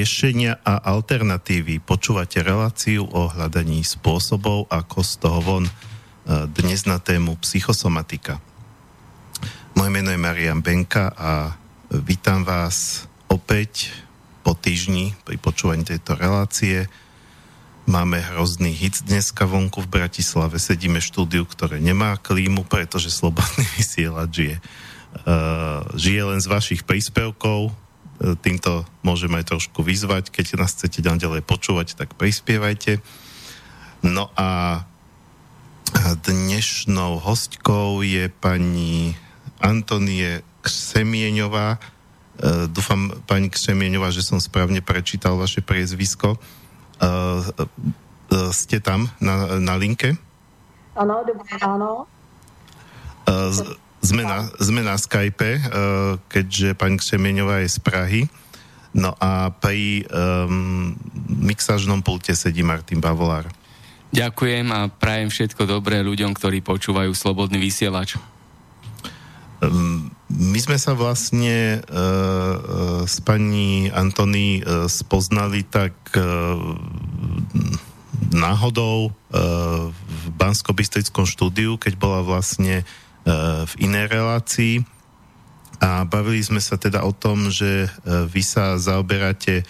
riešenia a alternatívy. Počúvate reláciu o hľadaní spôsobov, ako z toho von e, dnes na tému psychosomatika. Moje meno je Marian Benka a vítam vás opäť po týždni pri počúvaní tejto relácie. Máme hrozný hit dneska vonku v Bratislave. Sedíme v štúdiu, ktoré nemá klímu, pretože slobodný vysielač je uh, žije len z vašich príspevkov, týmto môžem aj trošku vyzvať, keď nás chcete ďalej počúvať, tak prispievajte. No a dnešnou hostkou je pani Antonie Ksemieňová. E, dúfam, pani Ksemieňová, že som správne prečítal vaše priezvisko. E, e, ste tam na, na linke? Áno, dobré ráno. Sme na, sme na Skype, uh, keďže pani Křemieňová je z Prahy. No a pri um, mixážnom pulte sedí Martin Bavolár. Ďakujem a prajem všetko dobré ľuďom, ktorí počúvajú Slobodný vysielač. Um, my sme sa vlastne uh, uh, s pani Antony uh, spoznali tak uh, náhodou uh, v bansko štúdiu, keď bola vlastne Eh, v inej relácii a bavili sme sa teda o tom, že eh, vy sa zaoberáte eh,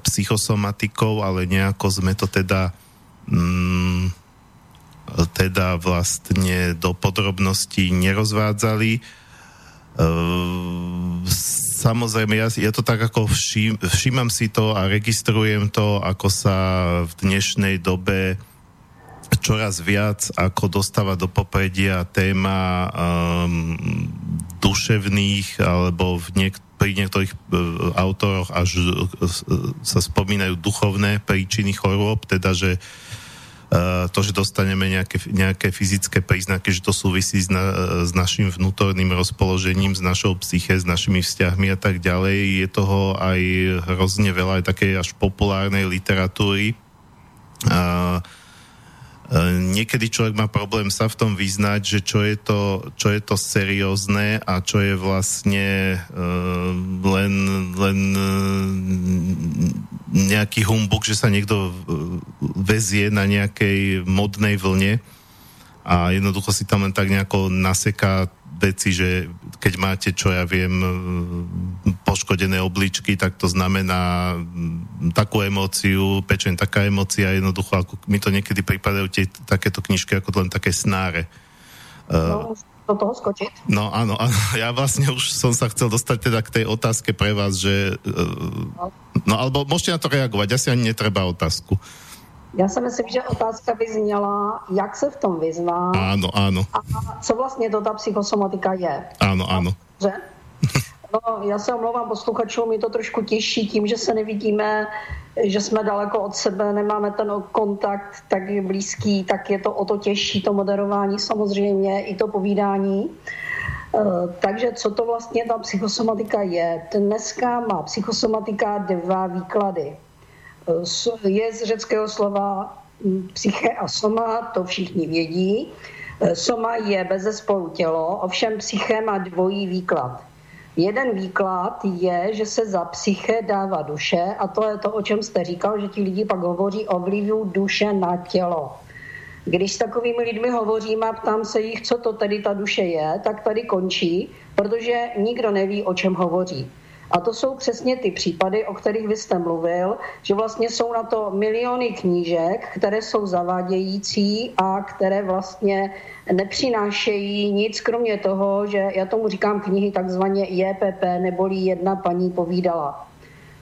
psychosomatikou, ale nejako sme to teda mm, teda vlastne do podrobností nerozvádzali. Samozrejme, ja, ja to tak ako vším, všímam si to a registrujem to, ako sa v dnešnej dobe čoraz viac ako dostáva do popredia téma um, duševných alebo v niek- pri niektorých uh, autoroch až uh, sa spomínajú duchovné príčiny chorôb, teda že to, že dostaneme nejaké, nejaké fyzické príznaky, že to súvisí s, na, s našim vnútorným rozpoložením, s našou psyche, s našimi vzťahmi a tak ďalej. Je toho aj hrozne veľa aj takej až populárnej literatúry. Uh, niekedy človek má problém sa v tom vyznať, že čo je to, čo je to seriózne a čo je vlastne uh, len, len uh, nejaký humbuk, že sa niekto vezie na nejakej modnej vlne a jednoducho si tam len tak nejako naseká veci, že keď máte, čo ja viem, poškodené obličky, tak to znamená takú emóciu, pečeň taká emócia, jednoducho, ako mi to niekedy pripadajú tie takéto knižky ako len také snáre. No, do toho skočiť? No áno, áno, ja vlastne už som sa chcel dostať teda k tej otázke pre vás, že no, no alebo môžete na to reagovať, asi ani netreba otázku. Já si myslím, že otázka by zněla, jak se v tom vyzná. Ano, ano. A co vlastně to ta psychosomatika je. Ano, ano. Že? No, já se omlouvám posluchačům, je to trošku těžší tím, že se nevidíme, že jsme daleko od sebe, nemáme ten kontakt tak blízký, tak je to o to těžší, to moderování samozřejmě, i to povídání. Eh, takže co to vlastně ta psychosomatika je? Dneska má psychosomatika dva výklady je z řeckého slova mm, psyche a soma, to všichni vědí. E, soma je bez spolu tělo, ovšem psyche má dvojí výklad. Jeden výklad je, že se za psyche dává duše a to je to, o čem jste říkal, že ti lidi pak hovoří o vlivu duše na tělo. Když s takovými lidmi hovořím a ptám se jich, co to tedy ta duše je, tak tady končí, protože nikdo neví, o čem hovoří. A to jsou přesně ty případy, o kterých vy jste mluvil, že vlastně jsou na to miliony knížek, které jsou zavádějící a které vlastně nepřinášejí nic, kromě toho, že já tomu říkám knihy takzvaně JPP, neboli jedna paní povídala.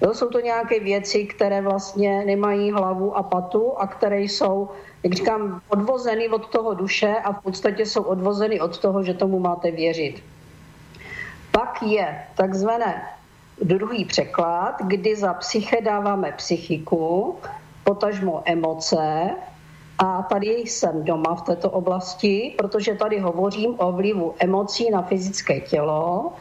Jo, jsou to nějaké věci, které vlastně nemají hlavu a patu a které jsou, jak říkám, odvozeny od toho duše a v podstatě jsou odvozeny od toho, že tomu máte věřit. Pak je takzvané druhý překlad, kdy za psyche dáváme psychiku, potažmo emoce, a tady jsem doma v této oblasti, protože tady hovořím o vlivu emocí na fyzické tělo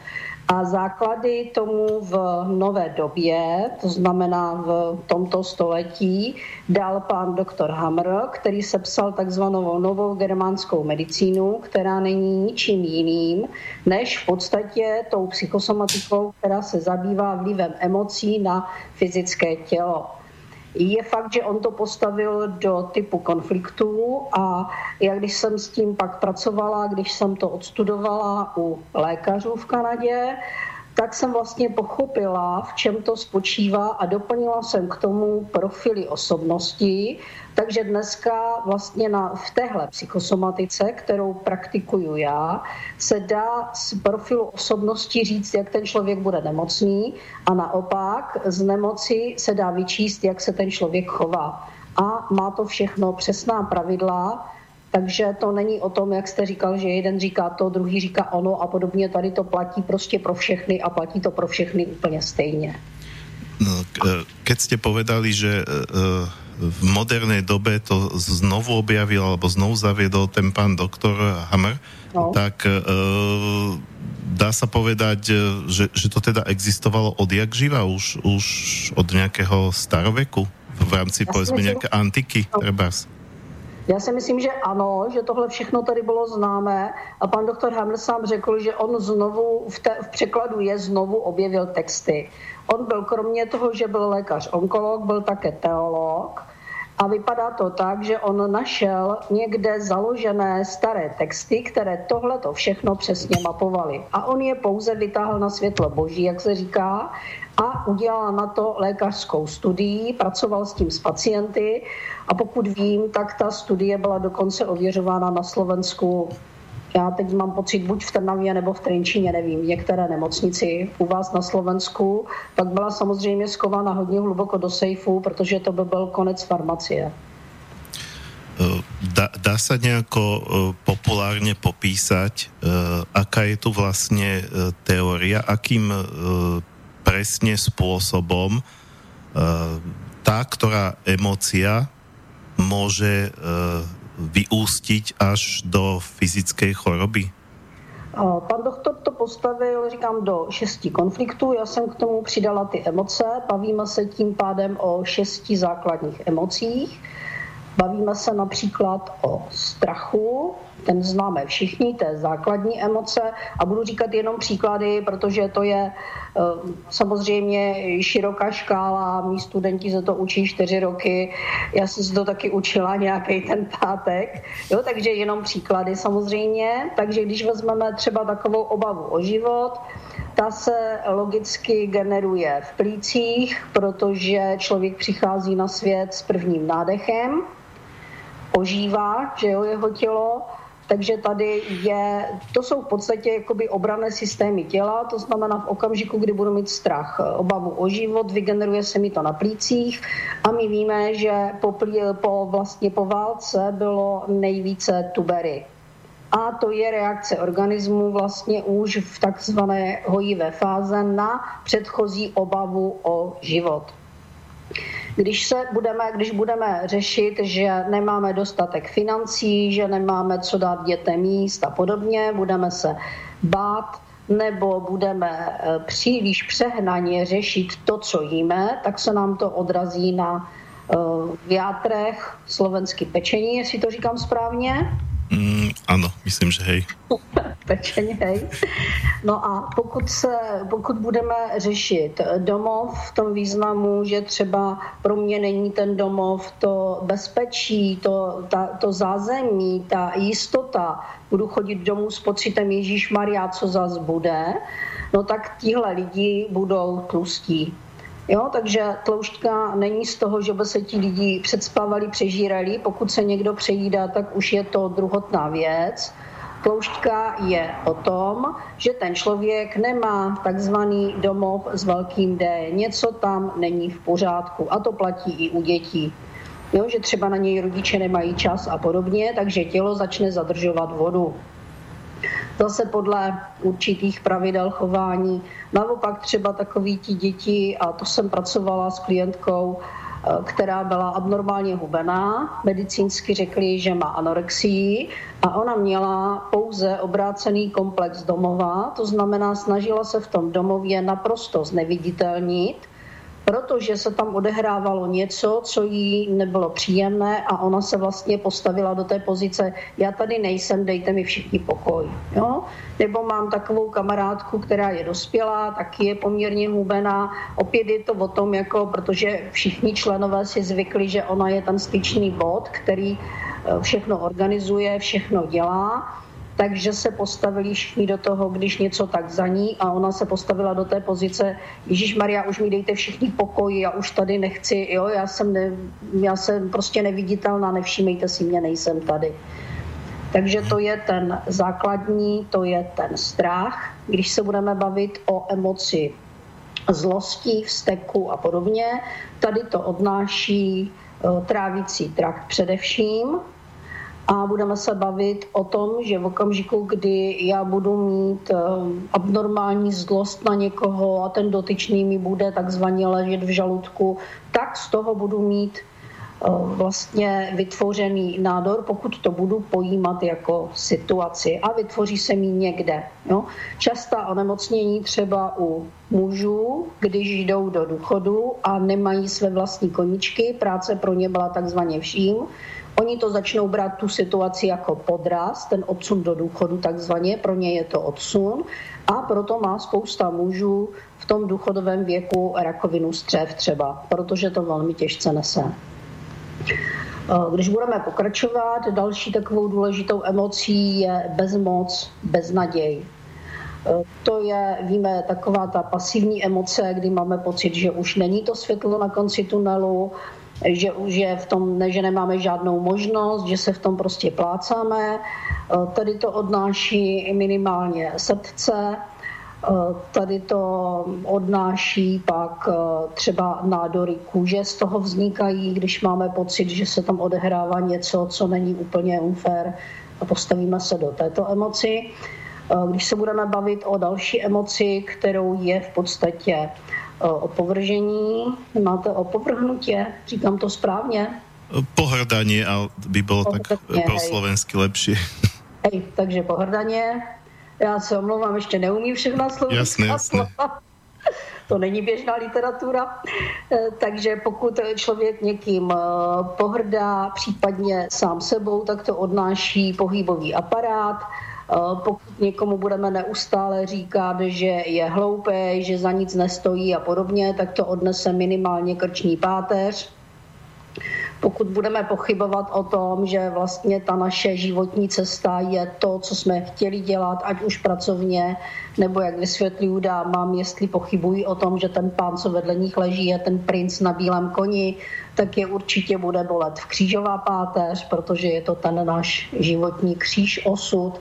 A základy tomu v nové době, to znamená v tomto století, dal pán doktor Hammer, který sepsal takzvanou novou germánskou medicínu, která není ničím jiným, než v podstatě tou psychosomatikou, která se zabývá vlivem emocí na fyzické tělo. Je fakt, že on to postavil do typu konfliktů a já když jsem s tím pak pracovala, když jsem to odstudovala u lékařů v Kanadě, tak jsem vlastně pochopila, v čem to spočívá a doplnila jsem k tomu profily osobnosti. Takže dneska vlastně na, v téhle psychosomatice, kterou praktikuju já, se dá z profilu osobnosti říct, jak ten člověk bude nemocný a naopak z nemoci se dá vyčíst, jak se ten člověk chová. A má to všechno přesná pravidla, takže to není o tom, jak jste říkal, že jeden říká to, druhý říká ono a podobně. Tady to platí prostě pro všechny a platí to pro všechny úplně stejně. No, e, keď ste povedali, že e, v modernej dobe to znovu objavil alebo znovu zaviedol ten pán doktor Hammer, no. tak dá sa povedať, že, že to teda existovalo odjak živa, už, už od nejakého staroveku v rámci, povedzme, nejaké antiky, no. trebárs. Já si myslím, že ano, že tohle všechno tady bylo známé a pan doktor Hammer sám řekl, že on znovu v, te, v překladu je znovu objevil texty. On byl kromě toho, že byl lékař onkolog, byl také teolog a vypadá to tak, že on našel někde založené staré texty, které tohle to všechno přesně mapovaly. A on je pouze vytáhl na světlo boží, jak se říká, a udělal na to lékařskou studii, pracoval s tím s pacienty a pokud vím, tak ta studie byla dokonce ověřována na Slovensku já teď mám pocit buď v Trnavě nebo v Trenčíně, nevím, některé nemocnici u vás na Slovensku, pak byla samozřejmě skována hodně hluboko do sejfu, protože to by byl konec farmacie. Eh, dá, dá sa nejako uh, populárne popísať, uh, aká je tu vlastne uh, teória, akým presne spôsobom uh, tá, ktorá emocia môže uh, vyústiť až do fyzické choroby? Pan doktor to postavil, říkám, do šesti konfliktů. Já jsem k tomu přidala ty emoce. Bavíme se tím pádem o šesti základních emocích. Bavíme se například o strachu, ten známe všichni, je základní emoce a budu říkat jenom příklady, protože to je eh, samozřejmě široká škála, mý studenti se to učí čtyři roky, já jsem si to taky učila nějaký ten pátek, jo, takže jenom příklady samozřejmě, takže když vezmeme třeba takovou obavu o život, ta se logicky generuje v plících, protože člověk přichází na svět s prvním nádechem, ožívá, že jo, jeho tělo, takže tady je, to jsou v podstatě jakoby obrané systémy těla, to znamená v okamžiku, kdy budu mít strach, obavu o život, vygeneruje se mi to na plících a my víme, že po, po, vlastně po válce bylo nejvíce tubery. A to je reakce organismu vlastně už v takzvané hojivé fáze na předchozí obavu o život. Když, se budeme, když budeme řešit, že nemáme dostatek financí, že nemáme co dát dětem jíst a podobně, budeme se bát, nebo budeme eh, příliš přehnaně řešit to, co jíme, tak se nám to odrazí na uh, játrech slovenský pečení, jestli to říkám správně. Mm, ano, myslím, že hej. Pečeně, hej. No a pokud, se, pokud budeme řešit domov v tom významu, že třeba pro mě není ten domov to bezpečí, to, ta, to zázemí, ta jistota, budu chodit domů s pocitem Ježíš Maria, co zas bude, no tak tihle lidi budou tlustí. Jo, takže tloušťka není z toho, že by se ti lidi předspávali, přežírali. Pokud se někdo přejídá, tak už je to druhotná věc. Tloušťka je o tom, že ten člověk nemá takzvaný domov s velkým D. Něco tam není v pořádku. A to platí i u dětí. Jo, že třeba na něj rodiče nemají čas a podobně, takže tělo začne zadržovat vodu zase podle určitých pravidel chování. Naopak třeba takový ti děti, a to jsem pracovala s klientkou, která byla abnormálně hubená. Medicínsky řekli, že má anorexii a ona měla pouze obrácený komplex domova, to znamená, snažila se v tom domově naprosto zneviditelnit protože se tam odehrávalo něco, co jí nebylo příjemné a ona se vlastně postavila do té pozice, já tady nejsem, dejte mi všichni pokoj. Jo? Nebo mám takovou kamarádku, která je dospělá, taky je poměrně hubená. Opět je to o tom, jako, protože všichni členové si zvykli, že ona je ten styčný bod, který eh, všechno organizuje, všechno dělá takže se postavili všichni do toho, když něco tak za ní a ona se postavila do té pozice, Ježíš Maria, už mi dejte všichni pokoj, já už tady nechci, jo, já jsem, ne, já jsem prostě neviditelná, nevšímejte si mě, nejsem tady. Takže to je ten základní, to je ten strach. Když se budeme bavit o emoci zlosti, vzteku a podobně, tady to odnáší eh, trávicí trakt především, a budeme se bavit o tom, že v okamžiku, kdy já budu mít eh, abnormální zlost na někoho a ten dotyčný mi bude takzvaně ležet v žaludku, tak z toho budu mít eh, vlastně vytvořený nádor, pokud to budu pojímat jako situaci a vytvoří se mi někde. Jo. Častá onemocnění třeba u mužů, když jdou do důchodu a nemají své vlastní koničky, práce pro ně byla takzvaně vším, Oni to začnou brát tu situaci jako podraz, ten odsun do důchodu takzvaně, pro ně je to odsun a proto má spousta mužů v tom důchodovém věku rakovinu střev třeba, protože to velmi těžce nese. Eh, když budeme pokračovat, další takovou důležitou emocí je bezmoc, beznaděj. Eh, to je, víme, taková ta pasivní emoce, kdy máme pocit, že už není to světlo na konci tunelu, že už je v tom, ne, že nemáme žádnou možnost, že se v tom prostě plácáme. E, tady to odnáší minimálně srdce, e, tady to odnáší pak e, třeba nádory kůže, z toho vznikají, když máme pocit, že se tam odehrává něco, co není úplně unfair a postavíme se do této emoci. Když se budeme bavit o další emoci, kterou je v podstatě opovržení, máte opovrhnutě, říkám to správně? Pohrdanie, ale by bylo tak pro slovensky lepší. Hej, takže pohrdaně. Já se omlouvám, ještě neumím všechna slova. Jasné, jasné. To není běžná literatura. E, takže pokud člověk někým e, pohrdá, případně sám sebou, tak to odnáší pohybový aparát pokud někomu budeme neustále říkat, že je hloupý, že za nic nestojí a podobně, tak to odnese minimálně krční páteř. Pokud budeme pochybovat o tom, že vlastně ta naše životní cesta je to, co jsme chtěli dělat, ať už pracovně, nebo jak vysvětluju dámám, jestli pochybují o tom, že ten pán, co vedle nich leží, je ten princ na bílém koni, tak je určitě bude bolet v křížová páteř, protože je to ten náš životní kříž osud.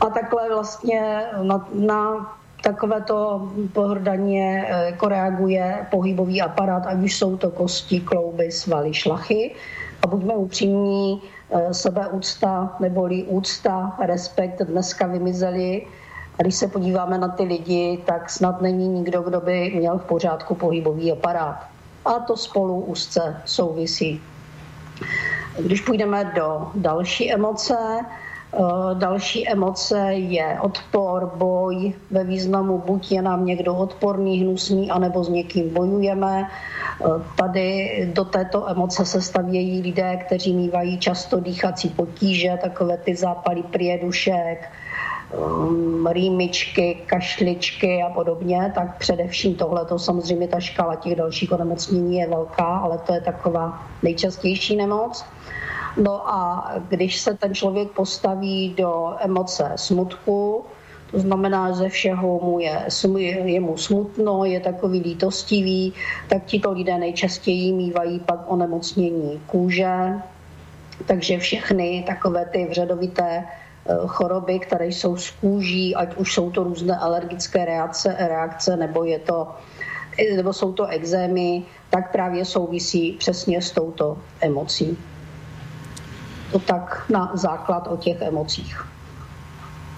A takhle vlastně na, na takovéto pohrdaně eh, jako reaguje pohybový aparát, ať už jsou to kosti, klouby, svaly, šlachy. A buďme upřímní, eh, sebeúcta neboli úcta, respekt dneska vymizeli. A když se podíváme na ty lidi, tak snad není nikdo, kdo by měl v pořádku pohybový aparát a to spolu úzce souvisí. Když půjdeme do další emoce, další emoce je odpor, boj ve významu buď je nám někdo odporný, hnusný, anebo s někým bojujeme. Eh, tady do této emoce se stavějí lidé, kteří mývají často dýchací potíže, takové ty zápaly priedušek, um, rýmičky, kašličky a podobně, tak především tohle, to samozřejmě ta škála těch dalších onemocnění je velká, ale to je taková nejčastější nemoc. No a když se ten člověk postaví do emoce smutku, to znamená, že všeho mu je, je mu smutno, je takový lítostivý, tak tito lidé nejčastěji mývají pak onemocnění kůže, takže všechny takové ty vředovité Eh, choroby, které jsou z kůží, ať už jsou to různé alergické reakce, reakce nebo, je to, nebo jsou to exémy, tak právě souvisí přesně s touto emocí. To tak na základ o těch emocích.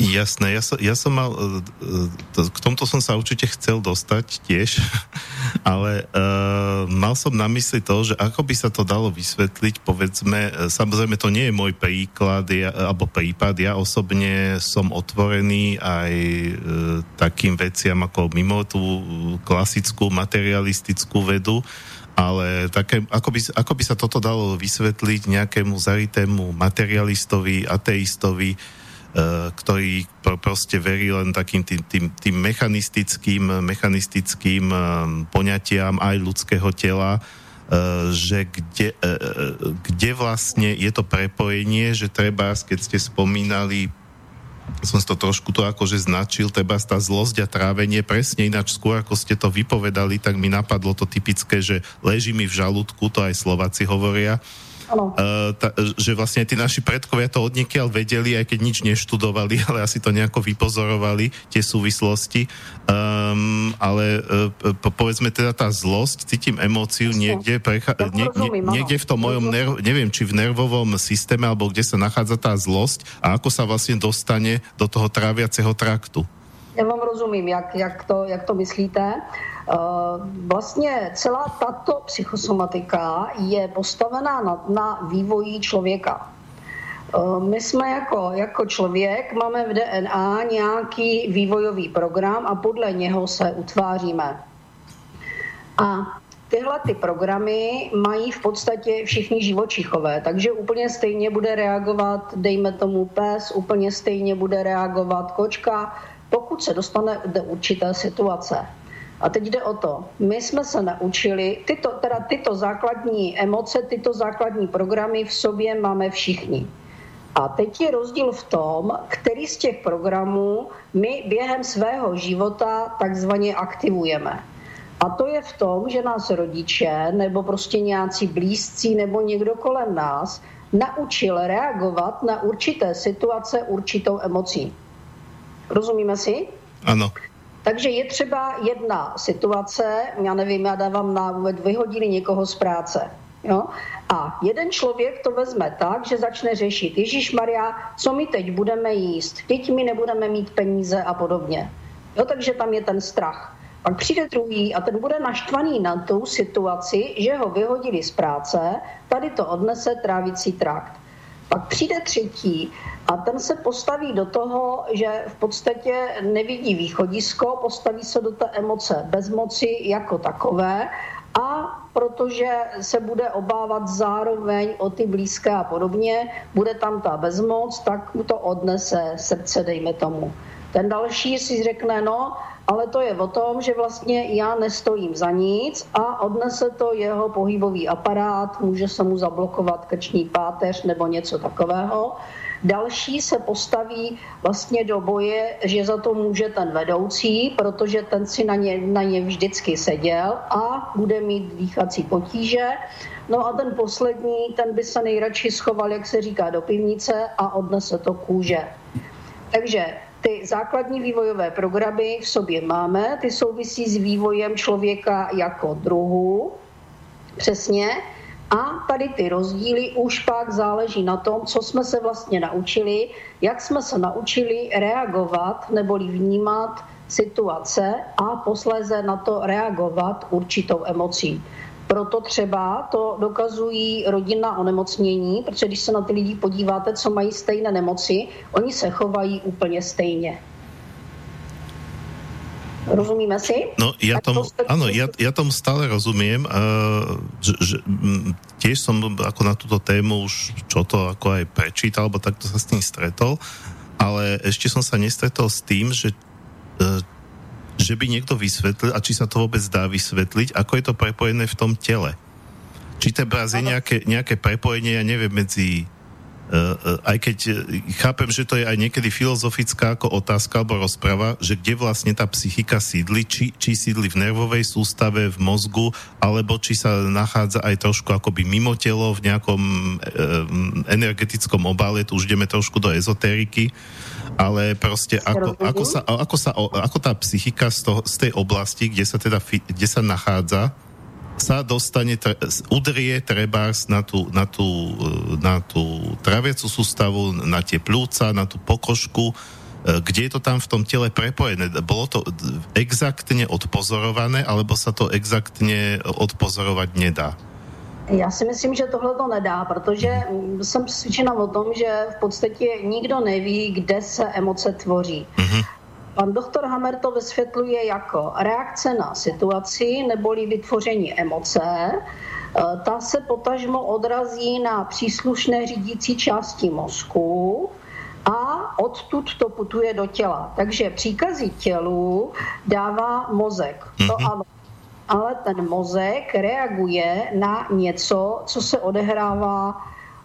Jasné, ja som, ja som mal, e, e, k tomto som sa určite chcel dostať tiež, ale uh, mal som na mysli to, že ako by sa to dalo vysvetliť, povedzme, samozrejme to nie je môj príklad ja, alebo prípad, ja osobne som otvorený aj uh, takým veciam ako mimo tú klasickú materialistickú vedu, ale také, ako, by, ako by sa toto dalo vysvetliť nejakému zaritému materialistovi, ateistovi, Eh, ktorý proste verí len takým tým, tým, tým mechanistickým, mechanistickým eh, poňatiam aj ľudského tela, eh, že kde, kde vlastne je to prepojenie, že treba, keď ste spomínali som to trošku to akože značil, teba tá zlosť a trávenie, presne ináč skôr, ako ste to vypovedali, tak mi napadlo to typické, že leží mi v žalúdku, to aj Slováci hovoria, Uh, ta, že vlastne tí naši predkovia to odniekiaľ vedeli, aj keď nič neštudovali, ale asi to nejako vypozorovali, tie súvislosti. Um, ale uh, povedzme teda tá zlosť, cítim emóciu niekde, precha- nie, nie, niekde v tom mojom, nerv- neviem, či v nervovom systéme, alebo kde sa nachádza tá zlosť a ako sa vlastne dostane do toho tráviaceho traktu. Já vám rozumím, jak, jak, to, jak to myslíte. Eh, vlastně celá tato psychosomatika je postavená na, na vývoji člověka. Eh, my jsme jako, jako člověk, máme v DNA nějaký vývojový program a podle něho se utváříme. A tyhle ty programy mají v podstatě všichni živočichové, takže úplně stejně bude reagovat, dejme tomu pes, úplně stejně bude reagovat kočka, pokud se dostane do určité situace. A teď jde o to, my jsme se naučili, tyto, teda tyto základní emoce, tyto základní programy v sobě máme všichni. A teď je rozdíl v tom, který z těch programů my během svého života takzvaně aktivujeme. A to je v tom, že nás rodiče nebo prostě nějací blízcí nebo někdo kolem nás naučil reagovat na určité situace určitou emocí. Rozumíme si? Ano. Takže je třeba jedna situace, já nevím, já dávám návod, vyhodili někoho z práce. Jo? A jeden člověk to vezme tak, že začne řešit, Ježíš Maria, co my teď budeme jíst, teď my nebudeme mít peníze a podobně. Jo, takže tam je ten strach. Pak přijde druhý a ten bude naštvaný na tu situaci, že ho vyhodili z práce, tady to odnese trávicí trakt. Pak přijde třetí a ten se postaví do toho, že v podstatě nevidí východisko, postaví se do té emoce bezmoci jako takové a protože se bude obávat zároveň o ty blízké a podobně, bude tam ta bezmoc, tak mu to odnese srdce, dejme tomu. Ten další si řekne, no, ale to je o tom, že vlastně já nestojím za nic a odnese to jeho pohybový aparát, může se mu zablokovat krční páteř nebo něco takového. Další se postaví vlastně do boje, že za to může ten vedoucí, protože ten si na ně, na ně vždycky seděl a bude mít dýchací potíže. No a ten poslední, ten by se nejradši schoval, jak se říká, do pivnice a odnese to kůže. Takže ty základní vývojové programy v sobě máme, ty souvisí s vývojem člověka jako druhu, přesně, a tady ty rozdíly už pak záleží na tom, co jsme se vlastně naučili, jak jsme se naučili reagovat neboli vnímat situace a posléze na to reagovat určitou emocí. Proto třeba to dokazují rodinná onemocnění, protože když se na ty lidi podíváte, co mají stejné nemoci, oni se chovají úplně stejně. Rozumíme si? No, ja tomu, áno, ja, ja tomu stále rozumiem. Uh, že, že, m, tiež som ako na túto tému už čo to ako aj prečítal, alebo takto sa s tým stretol, ale ešte som sa nestretol s tým, že uh, že by niekto vysvetlil, a či sa to vôbec dá vysvetliť, ako je to prepojené v tom tele. Či to je nejaké, nejaké prepojenie, ja neviem, medzi aj keď chápem, že to je aj niekedy filozofická ako otázka alebo rozprava, že kde vlastne tá psychika sídli, či, či sídli v nervovej sústave, v mozgu, alebo či sa nachádza aj trošku akoby mimo telo v nejakom uh, energetickom obale, tu už ideme trošku do ezotériky, ale proste ako, ako, sa, ako, sa, ako tá psychika z, toho, z tej oblasti, kde sa teda kde sa nachádza, sa dostane, udrie trebárs na tú, na tú, na tú traviacu sústavu, na tie plúca, na tú pokožku, kde je to tam v tom tele prepojené? Bolo to exaktně odpozorované, alebo sa to exaktně odpozorovať nedá? Já si myslím, že tohle to nedá, protože jsem přesvědčena o tom, že v podstatě nikdo neví, kde se emoce tvoří. Mm-hmm. Pan doktor Hammer to vysvětluje jako reakce na situaci neboli vytvoření emoce. E, ta se potažmo odrazí na příslušné řídící části mozku a odtud to putuje do těla. Takže příkazy tělu dává mozek. To mm-hmm. ano ale ten mozek reaguje na něco, co se odehrává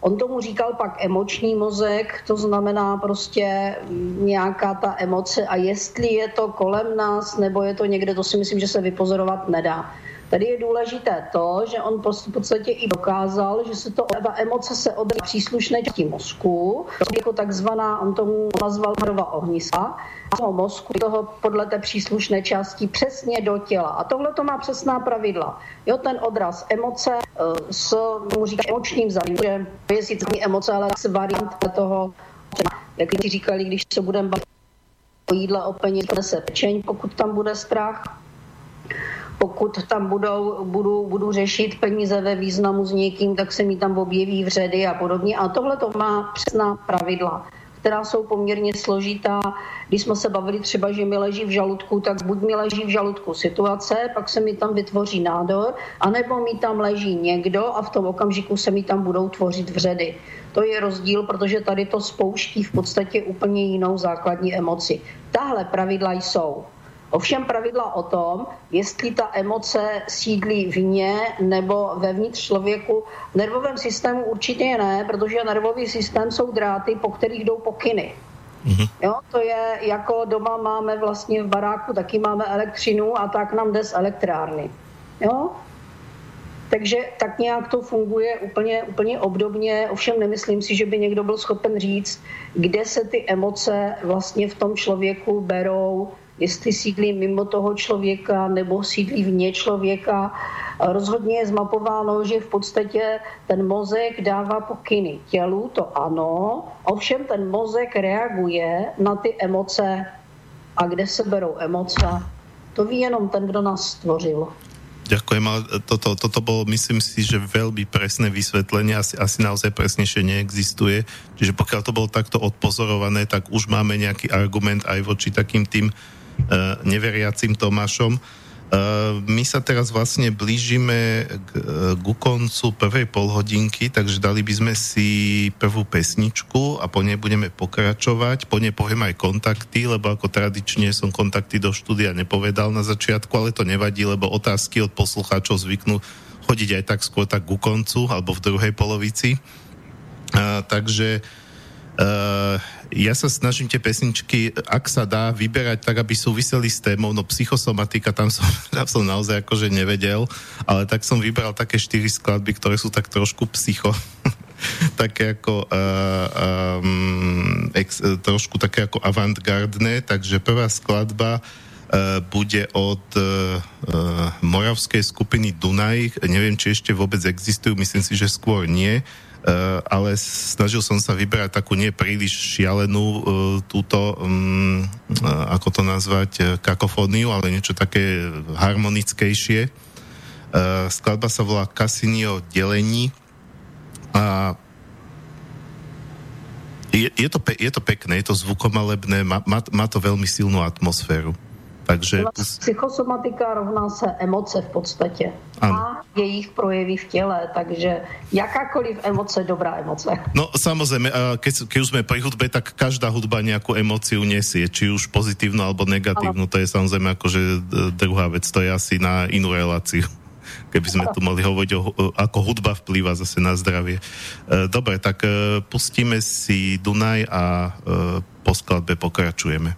On tomu říkal pak emoční mozek, to znamená prostě nějaká ta emoce a jestli je to kolem nás nebo je to někde, to si myslím, že se vypozorovat nedá. Tady je důležité to, že on v podstatě i dokázal, že se to, ta emoce se odrazí příslušné části mozku, jako takzvaná, on tomu nazval hrova ohniska, toho mozku, toho podle té příslušné části přesně do těla. A tohle to má přesná pravidla. Jo, ten odraz emoce eh, s, mu říká, emočním že je sice emoce, ale s variant toho, jak ti říkali, když se budeme bavit o jídle, o peněz, se pečeň, pokud tam bude strach pokud tam budou, budu, budu řešit peníze ve významu s někým, tak se mi tam objeví vředy a podobně. A tohle to má přesná pravidla která jsou poměrně složitá. Když jsme se bavili třeba, že mi leží v žaludku, tak buď mi leží v žaludku situace, pak se mi tam vytvoří nádor, anebo mi tam leží někdo a v tom okamžiku se mi tam budou tvořit vředy. To je rozdíl, protože tady to spouští v podstatě úplně jinou základní emoci. Tahle pravidla jsou. Ovšem pravidla o tom, jestli ta emoce sídlí vně nebo vevnitř člověku, v nervovém systému určitě ne, protože nervový systém jsou dráty, po kterých jdou pokyny. Mm-hmm. Jo, to je jako doma máme vlastně v baráku, taky máme elektřinu a tak nám jde z elektrárny. Jo? Takže tak nějak to funguje úplně, úplně obdobně, ovšem nemyslím si, že by někdo byl schopen říct, kde se ty emoce vlastně v tom člověku berou, jestli sídlí mimo toho člověka nebo sídlí vně člověka. Rozhodně je zmapováno, že v podstatě ten mozek dává pokyny tělu, to ano, ovšem ten mozek reaguje na ty emoce a kde se berou emoce, to ví jenom ten, kdo nás stvořil. Ďakujem, ale toto, toto bolo, myslím si, že veľmi presné vysvetlenie, asi, asi naozaj presnejšie neexistuje. Čiže pokiaľ to bolo takto odpozorované, tak už máme nejaký argument aj voči takým tým neveriacim Tomášom. Uh, my sa teraz vlastne blížime k, eh, k koncu prvej polhodinky, takže dali by sme si prvú pesničku a po nej budeme pokračovať. Po nej poviem aj kontakty, lebo ako tradične som kontakty do štúdia nepovedal na začiatku, ale to nevadí, lebo otázky od poslucháčov zvyknú chodiť aj tak skôr tak ku koncu alebo v druhej polovici. Uh, takže uh, ja sa snažím tie pesničky, ak sa dá, vyberať tak, aby súviseli s témou, no psychosomatika, tam som, tam som naozaj akože nevedel, ale tak som vybral také štyri skladby, ktoré sú tak trošku psycho. také ako uh, um, ex, trošku také ako avantgardné, takže prvá skladba uh, bude od uh, moravskej skupiny Dunaj, neviem, či ešte vôbec existujú, myslím si, že skôr nie, Eh, ale snažil som sa vyberať takú nie príliš šialenú uh, túto, um, uh, ako to nazvať, kakofóniu, ale niečo také harmonickejšie. Skladba sa volá Casinio delení a je, je, to, pe, je to pekné, je to zvukomalebné, má, má, má to veľmi silnú atmosféru. Takže... Psychosomatika rovná se emoce v podstatě. Ano. A jejich projevy v těle, takže jakákoliv emoce, dobrá emoce. No samozrejme, keď, keď už sme pri hudbe, tak každá hudba nejakú emociu nesie, či už pozitívnu alebo negatívnu, ano. to je samozrejme akože druhá vec, to je asi na inú reláciu keby sme tu mohli hovoriť o, ako hudba vplýva zase na zdravie. E, dobre, tak e, pustíme si Dunaj a e, po skladbe pokračujeme.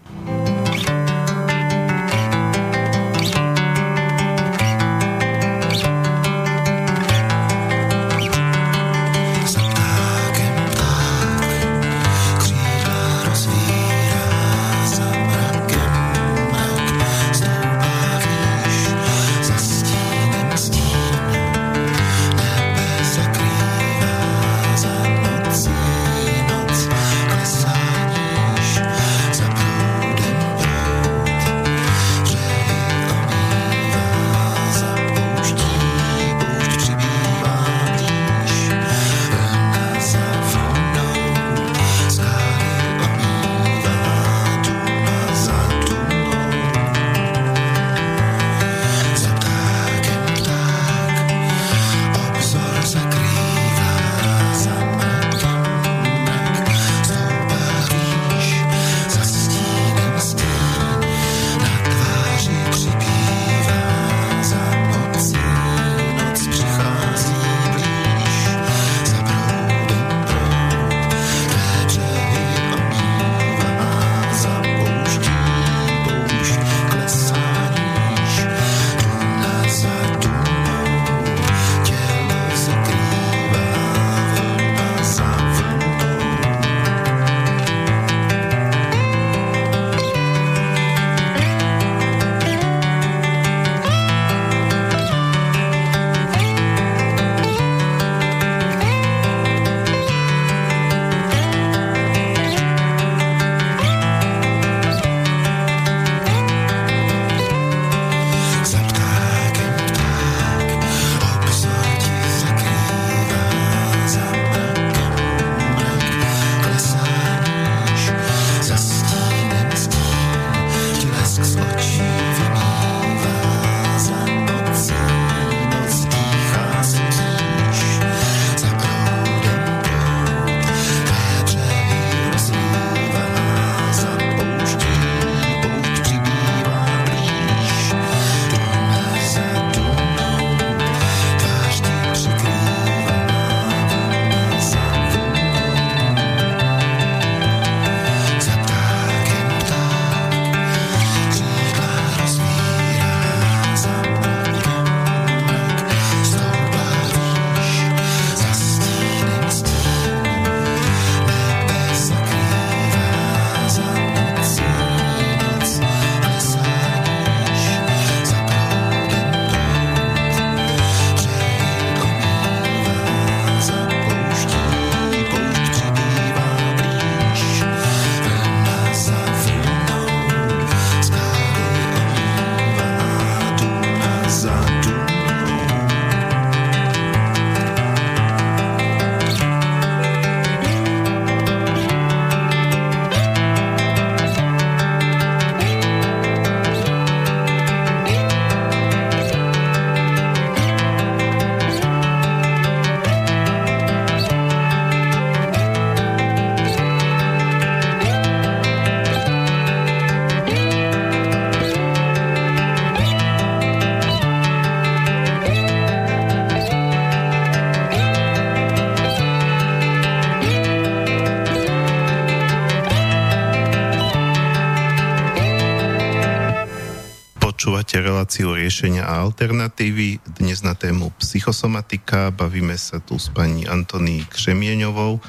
Riešenia a alternatívy. Dnes na tému psychosomatika. Bavíme sa tu s pani Antony Křemieňovou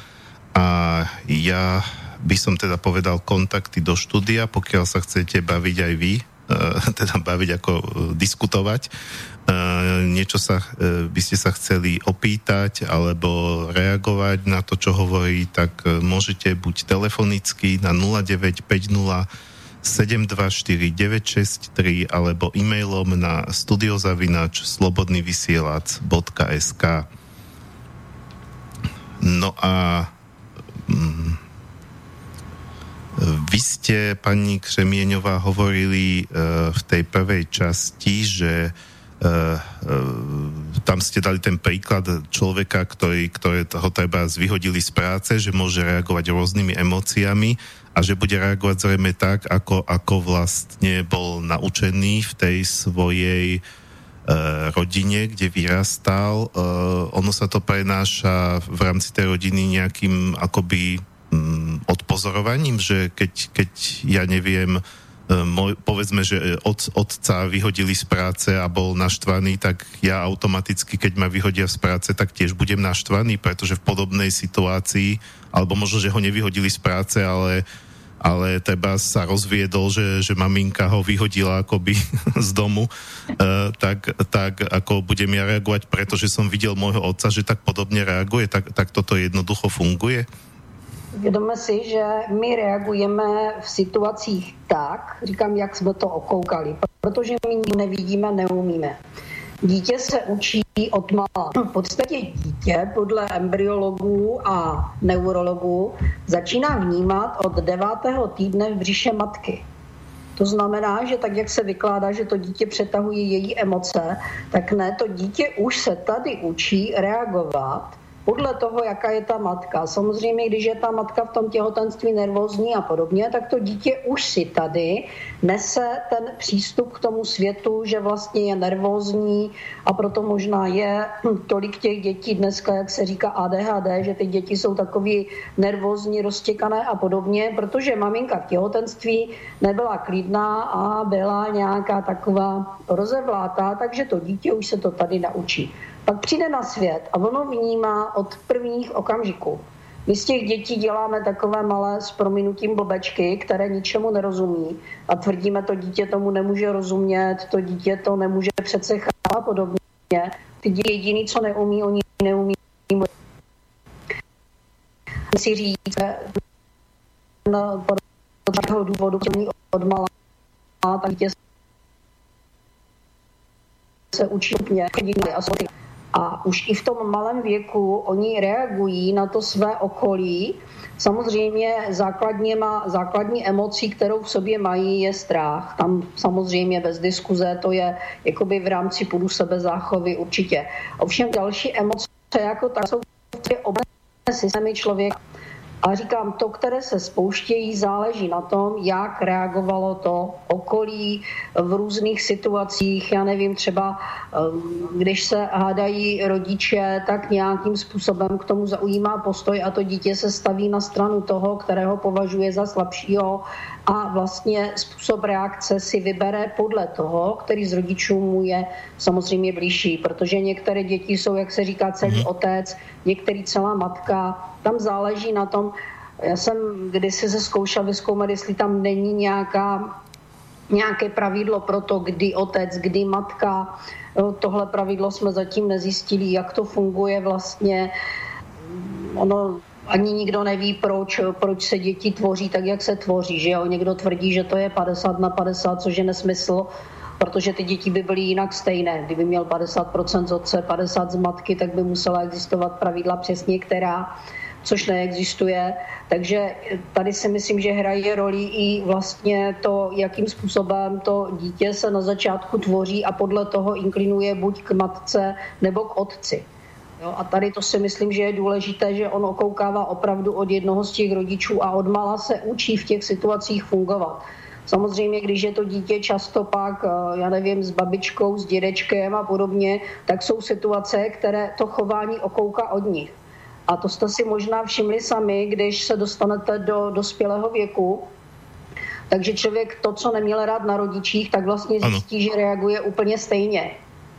a ja by som teda povedal kontakty do štúdia, pokiaľ sa chcete baviť aj vy, teda baviť ako diskutovať niečo sa, by ste sa chceli opýtať alebo reagovať na to, čo hovorí, tak môžete buď telefonicky na 0950 724 963 alebo e-mailom na studiozavinač slobodnyvysielac.sk No a mm, vy ste, pani Křemieňová, hovorili uh, v tej prvej časti, že Uh, uh, tam ste dali ten príklad človeka, ktorý, ktoré ho treba vyhodili z práce, že môže reagovať rôznymi emóciami a že bude reagovať zrejme tak, ako, ako vlastne bol naučený v tej svojej uh, rodine, kde vyrastal. Uh, ono sa to prenáša v rámci tej rodiny nejakým akoby um, odpozorovaním, že keď, keď ja neviem, povedzme, že od, otca vyhodili z práce a bol naštvaný, tak ja automaticky, keď ma vyhodia z práce, tak tiež budem naštvaný, pretože v podobnej situácii, alebo možno, že ho nevyhodili z práce, ale, ale treba sa rozviedol, že, že maminka ho vyhodila akoby z domu, uh, tak, tak ako budem ja reagovať, pretože som videl môjho otca, že tak podobne reaguje, tak, tak toto jednoducho funguje? Vědome si, že my reagujeme v situacích tak, říkám, jak jsme to okoukali, protože my nevidíme, neumíme. Dítě se učí od mala. V podstatě dítě podle embryologů a neurologů začíná vnímat od devátého týdne v břiše matky. To znamená, že tak, jak se vykládá, že to dítě přetahuje její emoce, tak ne, to dítě už se tady učí reagovat podle toho, jaká je ta matka. Samozřejmě, když je ta matka v tom těhotenství nervózní a podobně, tak to dítě už si tady nese ten přístup k tomu světu, že vlastně je nervózní a proto možná je tolik těch dětí dneska, jak se říká ADHD, že ty děti jsou takový nervózní, roztěkané a podobně, protože maminka v těhotenství nebyla klidná a byla nějaká taková rozevlátá, takže to dítě už se to tady naučí. Pak přijde na svět a ono vnímá od prvních okamžiků. My z těch dětí děláme takové malé s prominutím blbečky, které ničemu nerozumí a tvrdíme, to dítě tomu nemůže rozumět, to dítě to nemůže přece chápat a podobně. Ty děti jediný, co neumí, oni neumí si říct, podle důvodu, od malá, tak dítě se učí úplně a a už i v tom malém věku oni reagují na to své okolí. Samozřejmě základníma, základní emocí, kterou v sobě mají, je strach. Tam samozřejmě bez diskuze to je jakoby v rámci půdu sebezáchovy určitě. Ovšem další emoce jako tak jsou obecné systémy člověka ale říkám, to, které se spouštějí, záleží na tom, jak reagovalo to okolí v různých situacích. Já nevím, třeba um, když se hádají rodiče, tak nějakým způsobem k tomu zaujímá postoj a to dítě se staví na stranu toho, kterého považuje za slabšího a vlastně způsob reakce si vybere podle toho, který z rodičů mu je samozřejmě blížší, protože některé děti jsou, jak se říká, celý mhm. otec, některý celá matka. Tam záleží na tom, já jsem kdysi se zkoušel vyzkoumat, jestli tam není nějaká, nějaké pravidlo pro to, kdy otec, kdy matka. Tohle pravidlo jsme zatím nezjistili, jak to funguje vlastně. Ono ani nikdo neví, proč, proč se děti tvoří tak, jak se tvoří. Že jo? Někdo tvrdí, že to je 50 na 50, což je nesmysl, protože ty děti by byly jinak stejné. Kdyby měl 50% z otce, 50 z matky, tak by musela existovat pravidla přesně, která což neexistuje. Takže tady si myslím, že hraje roli i vlastně to, jakým způsobem to dítě se na začátku tvoří a podle toho inklinuje buď k matce nebo k otci. Jo, a tady to si myslím, že je důležité, že on okoukává opravdu od jednoho z těch rodičů a odmala se učí v těch situacích fungovat. Samozřejmě, když je to dítě často pak, eh, já nevím, s babičkou, s dědečkem a podobně, tak jsou situace, které to chování okouká od nich. A to jste si možná všimli sami, když se dostanete do dospělého věku, Takže člověk to, co neměl rád na rodičích, tak vlastně zjistí, ano. že reaguje úplně stejně.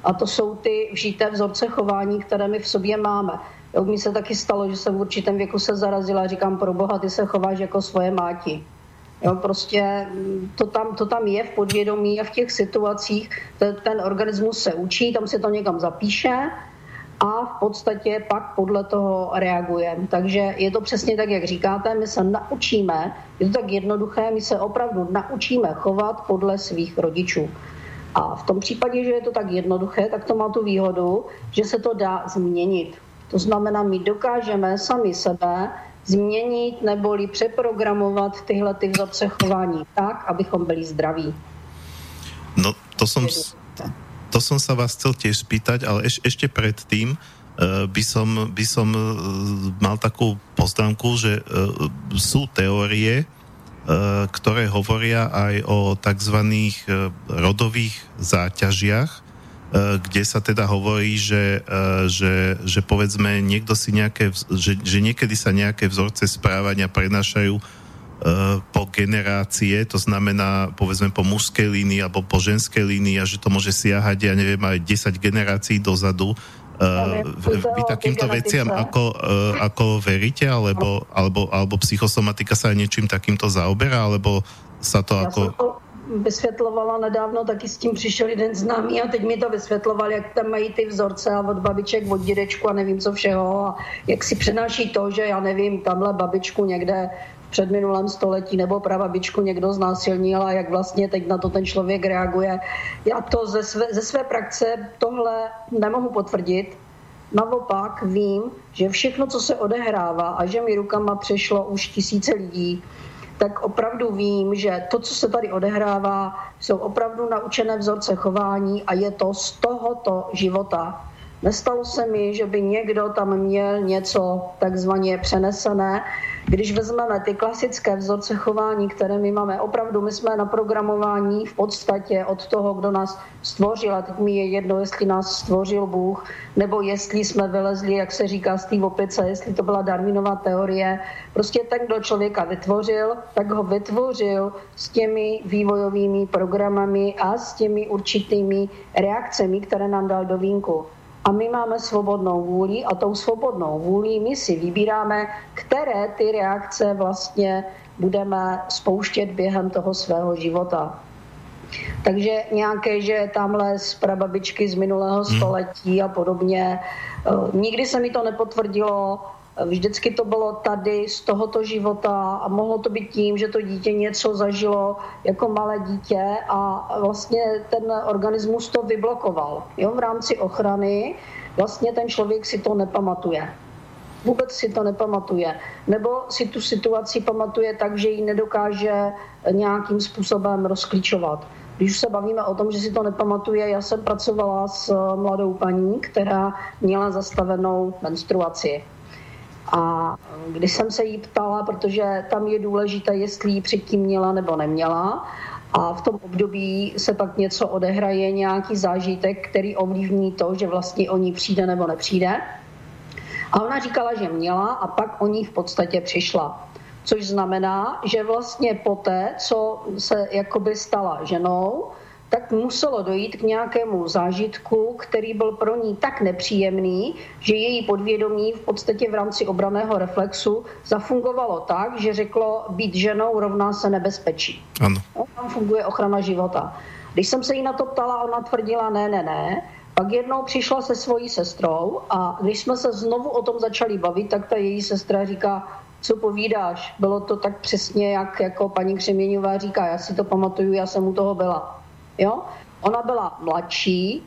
A to jsou ty vžité vzorce chování, které my v sobě máme. Jo, mně se taky stalo, že jsem v určitém věku se zarazila a říkám, pro boha, ty se chováš jako svoje máti. Jo, prostě mm, to tam, to tam je v podvědomí a v těch situacích ten, ten organismus se učí, tam se to někam zapíše a v podstatě pak podle toho reagujeme. Takže je to přesně tak, jak říkáte, my se naučíme, je to tak jednoduché, my se opravdu naučíme chovat podle svých rodičů. A v tom případě, že je to tak jednoduché, tak to má tu výhodu, že se to dá změnit. To znamená, my dokážeme sami sebe změnit neboli přeprogramovat tyhle ty vzorce chování tak, abychom byli zdraví. No, to som, to som sa vás chcel tiež spýtať, ale eš, ešte predtým uh, by som, by som uh, mal takú poznámku, že uh, sú teórie, uh, ktoré hovoria aj o tzv. rodových záťažiach, Eh, kde sa teda hovorí, že, eh, že, že povedzme niekto si nejaké, že, že niekedy sa nejaké vzorce správania prenašajú eh, po generácie, to znamená povedzme po mužskej línii alebo po ženskej línii a že to môže siahať, ja neviem, aj 10 generácií dozadu. Vy takýmto veciam ako, ako veríte, alebo, alebo, alebo psychosomatika sa niečím takýmto zaoberá, alebo sa to ako vysvětlovala nedávno, taky s tím přišel jeden známý a teď mi to vysvětloval, jak tam mají ty vzorce a od babiček, od dědečku a nevím co všeho a jak si přenáší to, že já nevím, tamhle babičku někde v předminulém století nebo prababičku někdo znásilnil a jak vlastně teď na to ten člověk reaguje. Já to ze své, ze své praxe tohle nemohu potvrdit, Naopak vím, že všechno, co se odehrává a že mi rukama přešlo už tisíce lidí, tak opravdu vím, že to, co se tady odehrává, jsou opravdu naučené vzorce chování a je to z tohoto života. Nestalo se mi, že by někdo tam měl něco takzvaně přenesené. Když vezmeme ty klasické vzorce chování, které my máme, opravdu my jsme na programování v podstatě od toho, kdo nás stvořil, a teď mi je jedno, jestli nás stvořil Bůh, nebo jestli jsme vylezli, jak se říká z té opice, jestli to byla Darwinová teorie. Prostě ten, kdo člověka vytvořil, tak ho vytvořil s těmi vývojovými programami a s těmi určitými reakcemi, které nám dal do vínku a my máme svobodnou vůli a tou svobodnou vůli my si vybíráme, které ty reakce vlastně budeme spouštět během toho svého života. Takže nějaké, že tamhle z prababičky z minulého hmm. století a podobně, eh, nikdy se mi to nepotvrdilo, Vždycky to bylo tady z tohoto života a mohlo to být tím, že to dítě něco zažilo jako malé dítě a vlastně ten organismus to vyblokoval. Jo, v rámci ochrany vlastně ten člověk si to nepamatuje. Vůbec si to nepamatuje. Nebo si tu situaci pamatuje tak, že ji nedokáže nějakým způsobem rozklíčovat. Když už se bavíme o tom, že si to nepamatuje, já jsem pracovala s mladou paní, která měla zastavenou menstruaci. A když jsem se jí ptala, protože tam je důležité, jestli ji předtím měla nebo neměla, a v tom období se pak něco odehraje, nějaký zážitek, který ovlivní to, že vlastně o ní přijde nebo nepřijde. A ona říkala, že měla a pak o ní v podstatě přišla. Což znamená, že vlastně poté, co se jakoby stala ženou, tak muselo dojít k nějakému zážitku, který byl pro ní tak nepříjemný, že její podvědomí v podstatě v rámci obraného reflexu zafungovalo tak, že řeklo, být ženou rovná se nebezpečí. Ano. No, tam funguje ochrana života. Když jsem se jí na to ptala, ona tvrdila ne, ne, ne. Pak jednou přišla se svojí sestrou a když jsme se znovu o tom začali bavit, tak ta její sestra říká, co povídáš, bylo to tak přesně, jak jako paní Křeměňová říká, já si to pamatuju, já jsem u toho byla. Jo? Ona byla mladší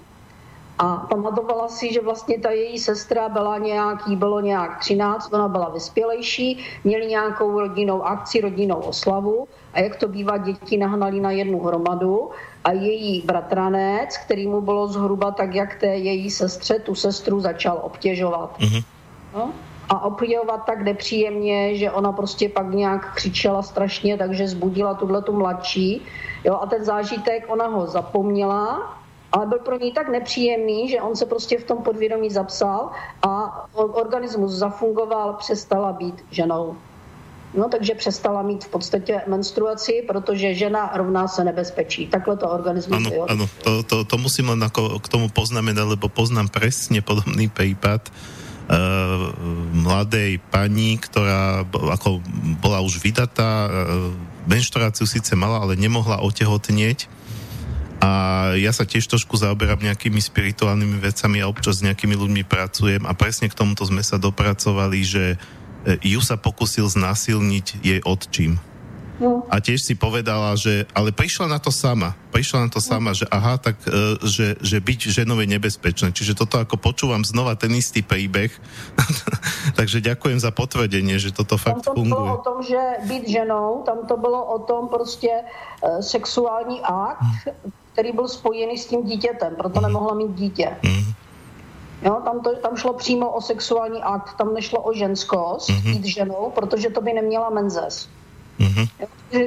a pamatovala si, že vlastně ta její sestra byla nějaký, bylo nějak 13, ona byla vyspělejší, měli nějakou rodinnou akci, rodinnou oslavu a jak to bývá, děti nahnali na jednu hromadu a její bratranec, který mu bylo zhruba tak, jak té její sestře, tu sestru začal obtěžovat. Mm-hmm. No? A opijovat tak nepříjemně, že ona prostě pak nějak křičela strašně, takže zbudila tuhle tu mladší. Jo, a ten zážitek, ona ho zapomněla, ale byl pro ní tak nepříjemný, že on se prostě v tom podvědomí zapsal a organismus zafungoval, přestala být ženou. No, takže přestala mít v podstatě menstruaci, protože žena rovná se nebezpečí. Takhle to organismus Ano, ano to, to, to musím len ako k tomu poznamenať, lebo poznám presne podobný prípad uh, mladej pani, ktorá ako bola už vydatá, uh, menštruáciu síce mala, ale nemohla otehotnieť a ja sa tiež trošku zaoberám nejakými spirituálnymi vecami a občas s nejakými ľuďmi pracujem a presne k tomuto sme sa dopracovali, že e, ju sa pokusil znásilniť jej odčím. No. A tiež si povedala, že ale prišla na to sama. Prišla na to sama, že aha, tak uh, že, že byť ženou je nebezpečné. Čiže toto ako počúvam znova ten istý príbeh. Takže ďakujem za potvrdenie, že toto fakt tam to funguje. bylo o tom, že byť ženou, tam to bylo o tom prostě uh, sexuální akt, který byl spojený s tím dítětem, proto mm. nemohla mít dítě. Mm. Jo, tam, to, tam šlo přímo o sexuální akt, tam nešlo o ženskost, mm-hmm. být ženou, protože to by neměla menzes. Mm-hmm.